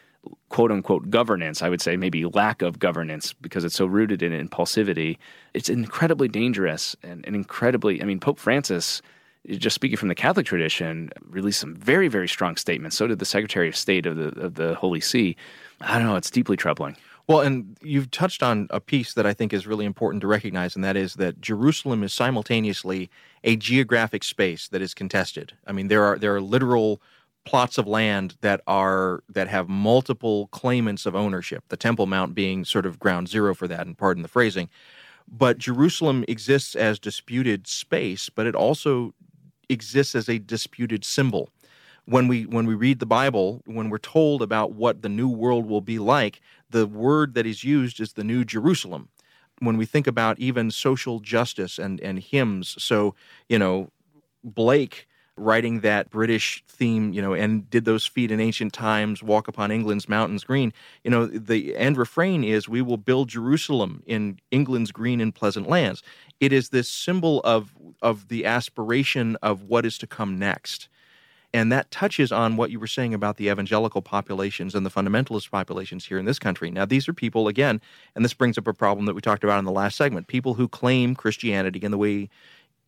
B: quote unquote governance, I would say maybe lack of governance because it's so rooted in impulsivity. It's incredibly dangerous and, and incredibly, I mean, Pope Francis, just speaking from the Catholic tradition, released some very, very strong statements. So did the Secretary of State of the, of the Holy See. I don't know, it's deeply troubling.
A: Well, and you've touched on a piece that I think is really important to recognize, and that is that Jerusalem is simultaneously a geographic space that is contested. I mean, there are there are literal plots of land that are that have multiple claimants of ownership. The Temple Mount being sort of ground zero for that, and pardon the phrasing. But Jerusalem exists as disputed space, but it also exists as a disputed symbol. When we when we read the Bible, when we're told about what the new world will be like, the word that is used is the new Jerusalem. When we think about even social justice and and hymns, so you know, Blake writing that British theme, you know, and did those feet in ancient times walk upon England's mountains green? You know, the end refrain is, We will build Jerusalem in England's green and pleasant lands. It is this symbol of, of the aspiration of what is to come next. And that touches on what you were saying about the evangelical populations and the fundamentalist populations here in this country. Now, these are people, again, and this brings up a problem that we talked about in the last segment people who claim Christianity in the way.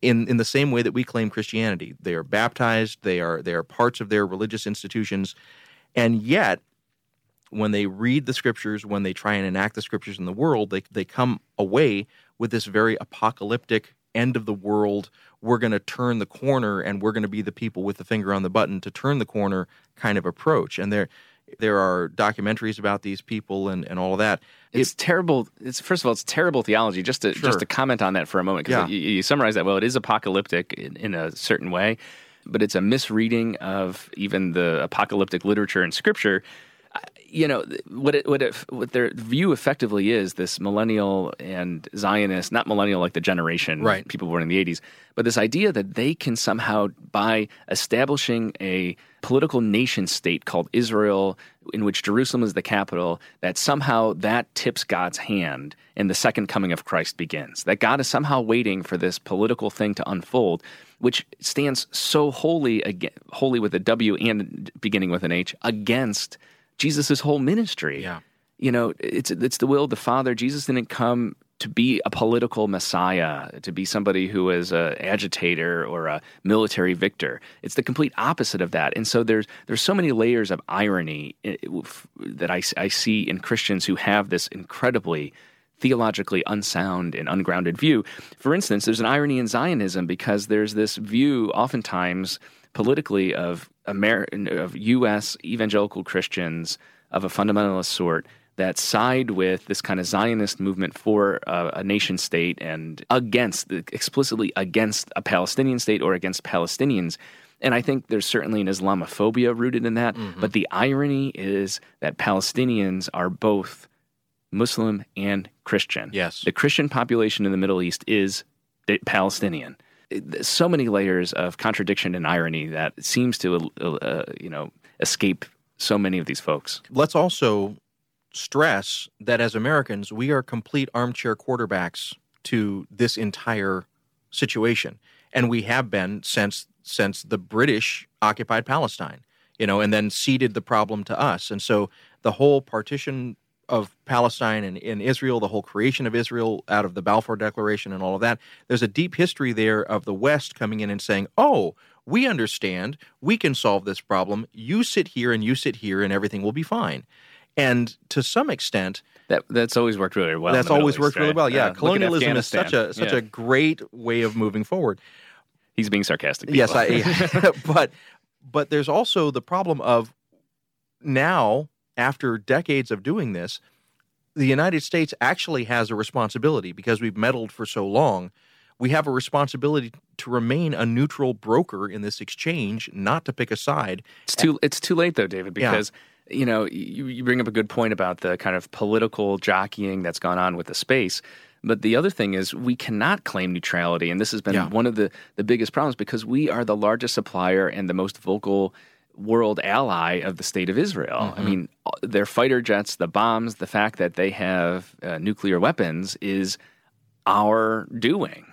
A: In, in the same way that we claim Christianity, they are baptized, they are they are parts of their religious institutions, and yet when they read the scriptures, when they try and enact the scriptures in the world, they they come away with this very apocalyptic end of the world. We're going to turn the corner and we're going to be the people with the finger on the button to turn the corner kind of approach. And there, there are documentaries about these people and, and all of that.
B: It's it, terrible. It's first of all, it's terrible theology. Just to sure. just to comment on that for a moment, because yeah. you, you, summarize that well. It is apocalyptic in, in a certain way, but it's a misreading of even the apocalyptic literature in Scripture you know what it, what it, what their view effectively is this millennial and Zionist, not millennial like the generation,
A: right.
B: people born in the '80s, but this idea that they can somehow, by establishing a political nation state called Israel, in which Jerusalem is the capital, that somehow that tips God's hand and the second coming of Christ begins. That God is somehow waiting for this political thing to unfold, which stands so wholly, wholly with a W and beginning with an H, against Jesus' whole ministry.
A: Yeah.
B: You know, it's it's the will of the Father. Jesus didn't come to be a political messiah, to be somebody who is an agitator or a military victor. It's the complete opposite of that. And so there's there's so many layers of irony eh, that I, I see in Christians who have this incredibly theologically unsound and ungrounded view. For instance, there's an irony in Zionism because there's this view oftentimes politically of American of U.S. evangelical Christians of a fundamentalist sort that side with this kind of Zionist movement for a, a nation state and against explicitly against a Palestinian state or against Palestinians. And I think there's certainly an Islamophobia rooted in that. Mm-hmm. But the irony is that Palestinians are both Muslim and Christian.
A: Yes.
B: The Christian population in the Middle East is Palestinian so many layers of contradiction and irony that seems to uh, uh, you know escape so many of these folks.
A: Let's also stress that as Americans, we are complete armchair quarterbacks to this entire situation, and we have been since since the British occupied Palestine, you know, and then ceded the problem to us. And so the whole partition of Palestine and in Israel, the whole creation of Israel out of the Balfour Declaration and all of that. There's a deep history there of the West coming in and saying, oh, we understand, we can solve this problem. You sit here and you sit here, and everything will be fine. And to some extent,
B: that that's always worked really well.
A: That's always East, worked right? really well. Yeah, uh, colonialism is such a such yeah. a great way of moving forward.
B: He's being sarcastic.
A: People. Yes, I. but but there's also the problem of now after decades of doing this, the United States actually has a responsibility because we've meddled for so long. We have a responsibility to remain a neutral broker in this exchange, not to pick a side.
B: It's too it's too late though, David, because yeah. You know you, you bring up a good point about the kind of political jockeying that's gone on with the space. But the other thing is, we cannot claim neutrality, and this has been yeah. one of the, the biggest problems because we are the largest supplier and the most vocal world ally of the state of Israel. Mm-hmm. I mean, their fighter jets, the bombs, the fact that they have uh, nuclear weapons is our doing.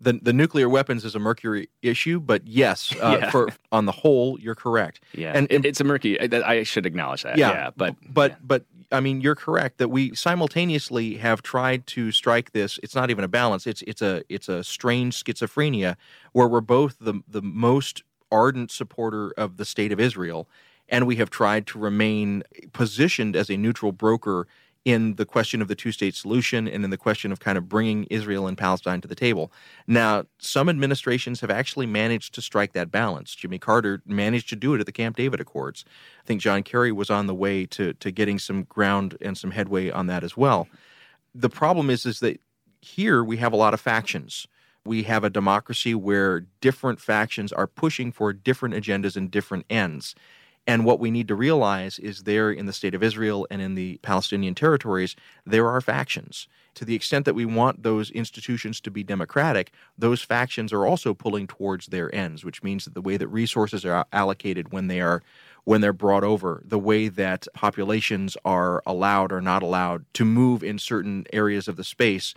A: The, the nuclear weapons is a Mercury issue, but yes, uh, yeah. for on the whole, you're correct.
B: Yeah, and, and it's a Mercury. I should acknowledge that. Yeah, yeah but
A: but
B: yeah.
A: but I mean, you're correct that we simultaneously have tried to strike this. It's not even a balance. It's it's a it's a strange schizophrenia where we're both the the most ardent supporter of the state of Israel, and we have tried to remain positioned as a neutral broker in the question of the two state solution and in the question of kind of bringing Israel and Palestine to the table. Now, some administrations have actually managed to strike that balance. Jimmy Carter managed to do it at the Camp David Accords. I think John Kerry was on the way to, to getting some ground and some headway on that as well. The problem is, is that here we have a lot of factions we have a democracy where different factions are pushing for different agendas and different ends. And what we need to realize is there in the state of Israel and in the Palestinian territories, there are factions. To the extent that we want those institutions to be democratic, those factions are also pulling towards their ends, which means that the way that resources are allocated when they are when they're brought over, the way that populations are allowed or not allowed to move in certain areas of the space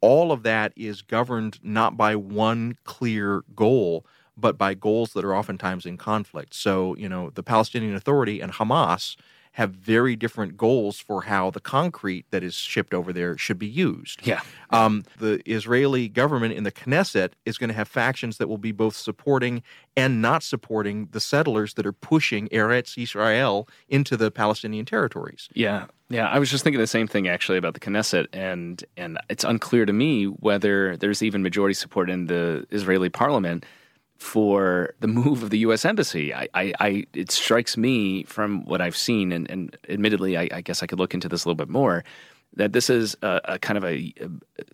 A: all of that is governed not by one clear goal, but by goals that are oftentimes in conflict. So, you know, the Palestinian Authority and Hamas have very different goals for how the concrete that is shipped over there should be used.
B: Yeah.
A: Um, the Israeli government in the Knesset is going to have factions that will be both supporting and not supporting the settlers that are pushing Eretz Israel into the Palestinian territories.
B: Yeah. Yeah, I was just thinking the same thing actually about the Knesset, and and it's unclear to me whether there's even majority support in the Israeli parliament for the move of the U.S. embassy. I, I, I, it strikes me from what I've seen, and, and admittedly, I, I, guess I could look into this a little bit more, that this is a, a kind of a, a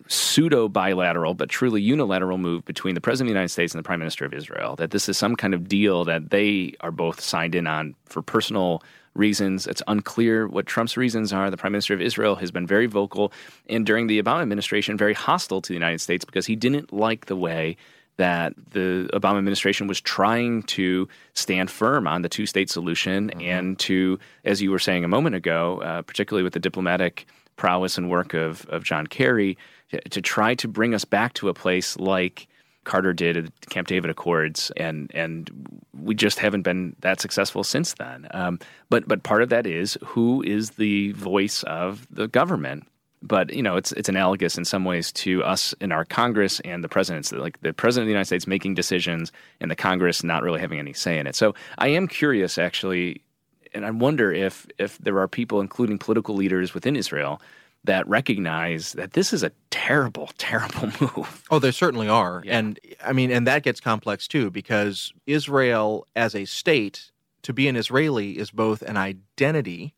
B: pseudo bilateral, but truly unilateral move between the President of the United States and the Prime Minister of Israel. That this is some kind of deal that they are both signed in on for personal reasons. It's unclear what Trump's reasons are. The Prime Minister of Israel has been very vocal, and during the Obama administration, very hostile to the United States because he didn't like the way that the Obama administration was trying to stand firm on the two state solution mm-hmm. and to, as you were saying a moment ago, uh, particularly with the diplomatic prowess and work of, of John Kerry, to, to try to bring us back to a place like Carter did at the Camp David Accords, and and we just haven't been that successful since then. Um, but but part of that is who is the voice of the government but you know it's it's analogous in some ways to us in our Congress and the president's like the president of the United States making decisions and the Congress not really having any say in it. So I am curious actually, and I wonder if if there are people, including political leaders within Israel, that recognize that this is a terrible, terrible move.
A: Oh, there certainly are, yeah. and I mean, and that gets complex too because Israel as a state to be an Israeli is both an identity,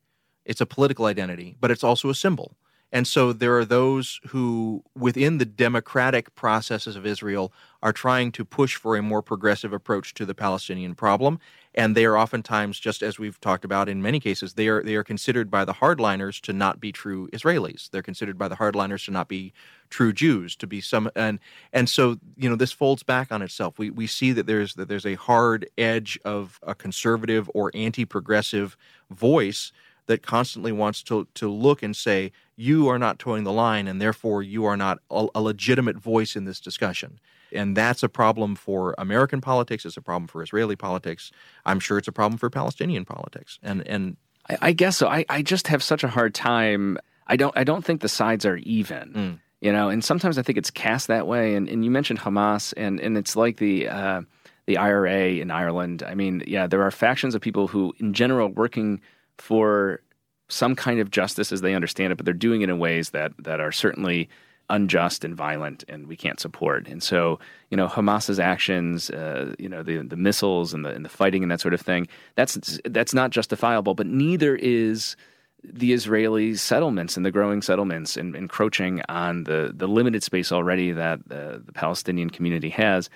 A: it's a political identity, but it's also a symbol. And so there are those who, within the democratic processes of Israel, are trying to push for a more progressive approach to the Palestinian problem. And they are oftentimes, just as we've talked about in many cases, they are they are considered by the hardliners to not be true Israelis. They're considered by the hardliners to not be true Jews, to be some and and so you know this folds back on itself. We we see that there's that there's a hard edge of a conservative or anti-progressive voice that constantly wants to to look and say you are not toeing the line and therefore you are not a, a, legitimate voice in this discussion. And that's a problem for american politics it's a problem for israeli politics i'm sure it's a problem for palestinian politics. And and
B: i, I guess so. I, I just have such a hard time. I don't i don't think the sides are even mm. you know and sometimes i think it's cast that way. And, and you mentioned hamas and and it's like the uh, the IRA in Ireland. I mean, yeah, there are factions of people who, in general, working for some kind of justice as they understand it, but they're doing it in ways that that are certainly unjust and violent, and we can't support. And so, you know, Hamas's actions, uh, you know, the the missiles and the and the fighting and that sort of thing, that's that's not justifiable. But neither is the Israeli settlements and the growing settlements and encroaching on the the limited space already that uh, the Palestinian community has.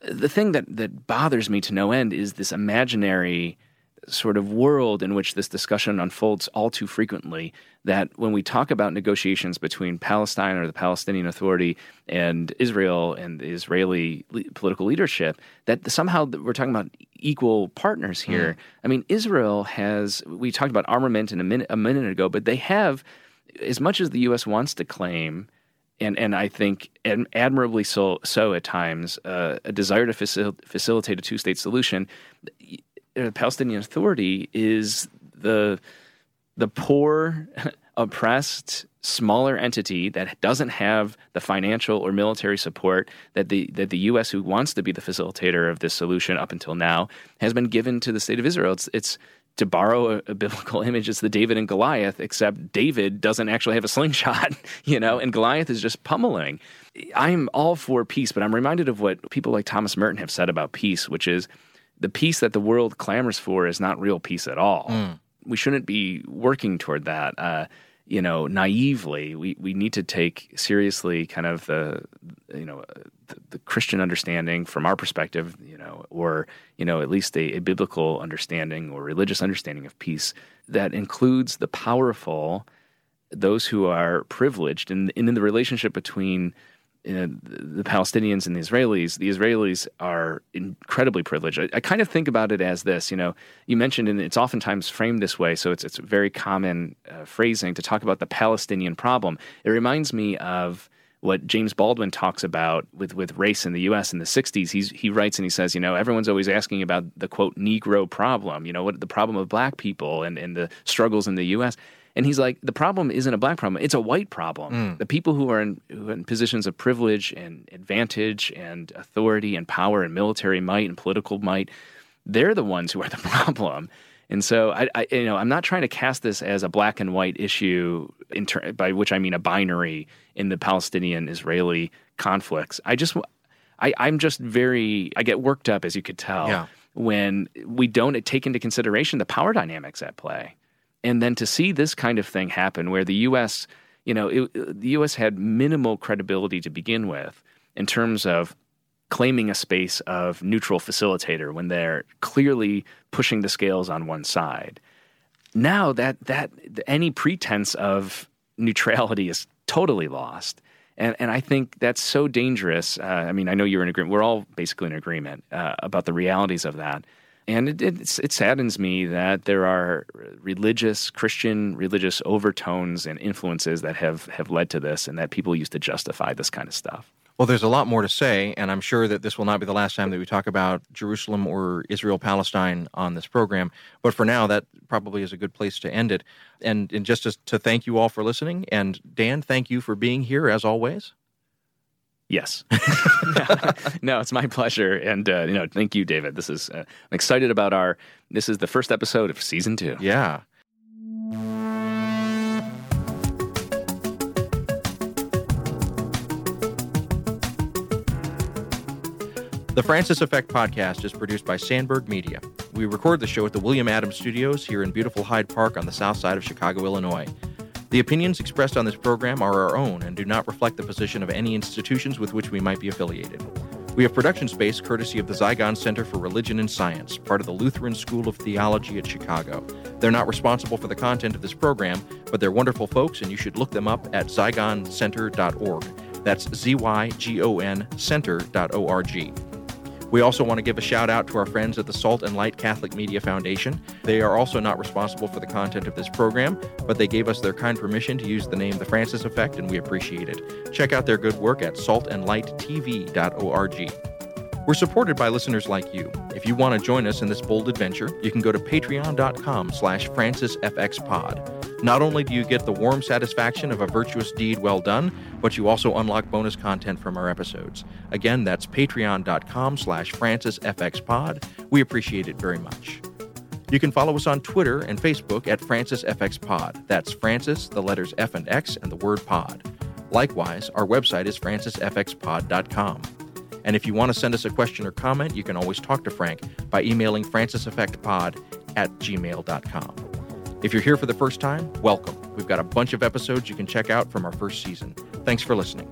B: The thing that that bothers me to no end is this imaginary sort of world in which this discussion unfolds all too frequently that when we talk about negotiations between Palestine or the Palestinian Authority and Israel and the Israeli political leadership, that somehow we're talking about equal partners here. Mm. I mean, Israel has, we talked about armament in a minute, a minute ago, but they have, as much as the U.S. wants to claim, and, and I think admirably so, so at times, uh, a desire to facil- facilitate a two state solution the uh, Palestinian Authority is the the poor, oppressed, smaller entity that doesn't have the financial or military support that the that the U.S., who wants to be the facilitator of this solution up until now, has been given to the state of Israel. It's, it's to borrow a, a, biblical image, it's the David and Goliath, except David doesn't actually have a slingshot, you know, and Goliath is just pummeling. I'm all for peace, but I'm reminded of what people like Thomas Merton have said about peace, which is the peace that the world clamors for is not real peace at all. Mm. We shouldn't be working toward that. Uh, you know, naively, we, we need to take seriously kind of the, you know, the, the, Christian understanding from our perspective, you know, or, you know, at least a, a biblical understanding or religious understanding of peace that includes the powerful, those who are privileged, and, and in the relationship between you know, the Palestinians and the Israelis, the Israelis are incredibly privileged. I, I, kind of think about it as this, you know, you mentioned, and it's oftentimes framed this way, so it's, it's very common uh, phrasing to talk about the Palestinian problem. It reminds me of what James Baldwin talks about with, with race in the U.S. in the 60s. He's, he writes and he says, you know, everyone's always asking about the quote Negro problem, you know, what the problem of black people and, and the struggles in the U.S. And he's like, the problem isn't a black problem; it's a white problem. Mm. The people who are, in, who are in positions of privilege and advantage and authority and power and military might and political might, they're the ones who are the problem. And so, I, I, you know, I'm not trying to cast this as a black and white issue, ter- by which I mean a binary in the Palestinian-Israeli conflicts. I just, I, I'm just very, I get worked up, as you could tell, yeah. when we don't take into consideration the power dynamics at play. And then to see this kind of thing happen, where the U.S., you know, it, the U.S. had minimal credibility to begin with in terms of claiming a space of neutral facilitator when they're clearly pushing the scales on one side. Now that that any pretense of neutrality is totally lost. And, and I think that's so dangerous. Uh, I mean, I know you're in agreement. We're all basically in agreement uh, about the realities of that. And it, it, it saddens me that there are religious, Christian religious overtones and influences that have, have led to this and that people used to justify this kind of stuff.
A: Well, there's a lot more to say, and I'm sure that this will not be the last time that we talk about Jerusalem or Israel Palestine on this program. But for now, that probably is a good place to end it. And, and just to, to thank you all for listening. And Dan, thank you for being here as always.
B: Yes. no, it's my pleasure, and uh, you know, thank you, David. This is uh, I'm excited about our. This is the first episode of season two.
A: Yeah. The Francis Effect podcast is produced by Sandberg Media. We record the show at the William Adams Studios here in beautiful Hyde Park on the south side of Chicago, Illinois. The opinions expressed on this program are our own and do not reflect the position of any institutions with which we might be affiliated. We have production space courtesy of the Zygon Center for Religion and Science, part of the Lutheran School of Theology at Chicago. They're not responsible for the content of this program, but they're wonderful folks, and you should look them up at zygoncenter.org. That's Z Y G O N center.org. We also want to give a shout out to our friends at the Salt and Light Catholic Media Foundation. They are also not responsible for the content of this program, but they gave us their kind permission to use the name The Francis Effect, and we appreciate it. Check out their good work at saltandlighttv.org. We're supported by listeners like you. If you want to join us in this bold adventure, you can go to patreon.com slash francisfxpod. Not only do you get the warm satisfaction of a virtuous deed well done, but you also unlock bonus content from our episodes. Again, that's patreon.com slash francisfxpod. We appreciate it very much. You can follow us on Twitter and Facebook at FrancisFXPod. That's Francis, the letters F and X, and the word pod. Likewise, our website is francisfxpod.com. And if you want to send us a question or comment, you can always talk to Frank by emailing franciseffectpod at gmail.com. If you're here for the first time, welcome. We've got a bunch of episodes you can check out from our first season. Thanks for listening.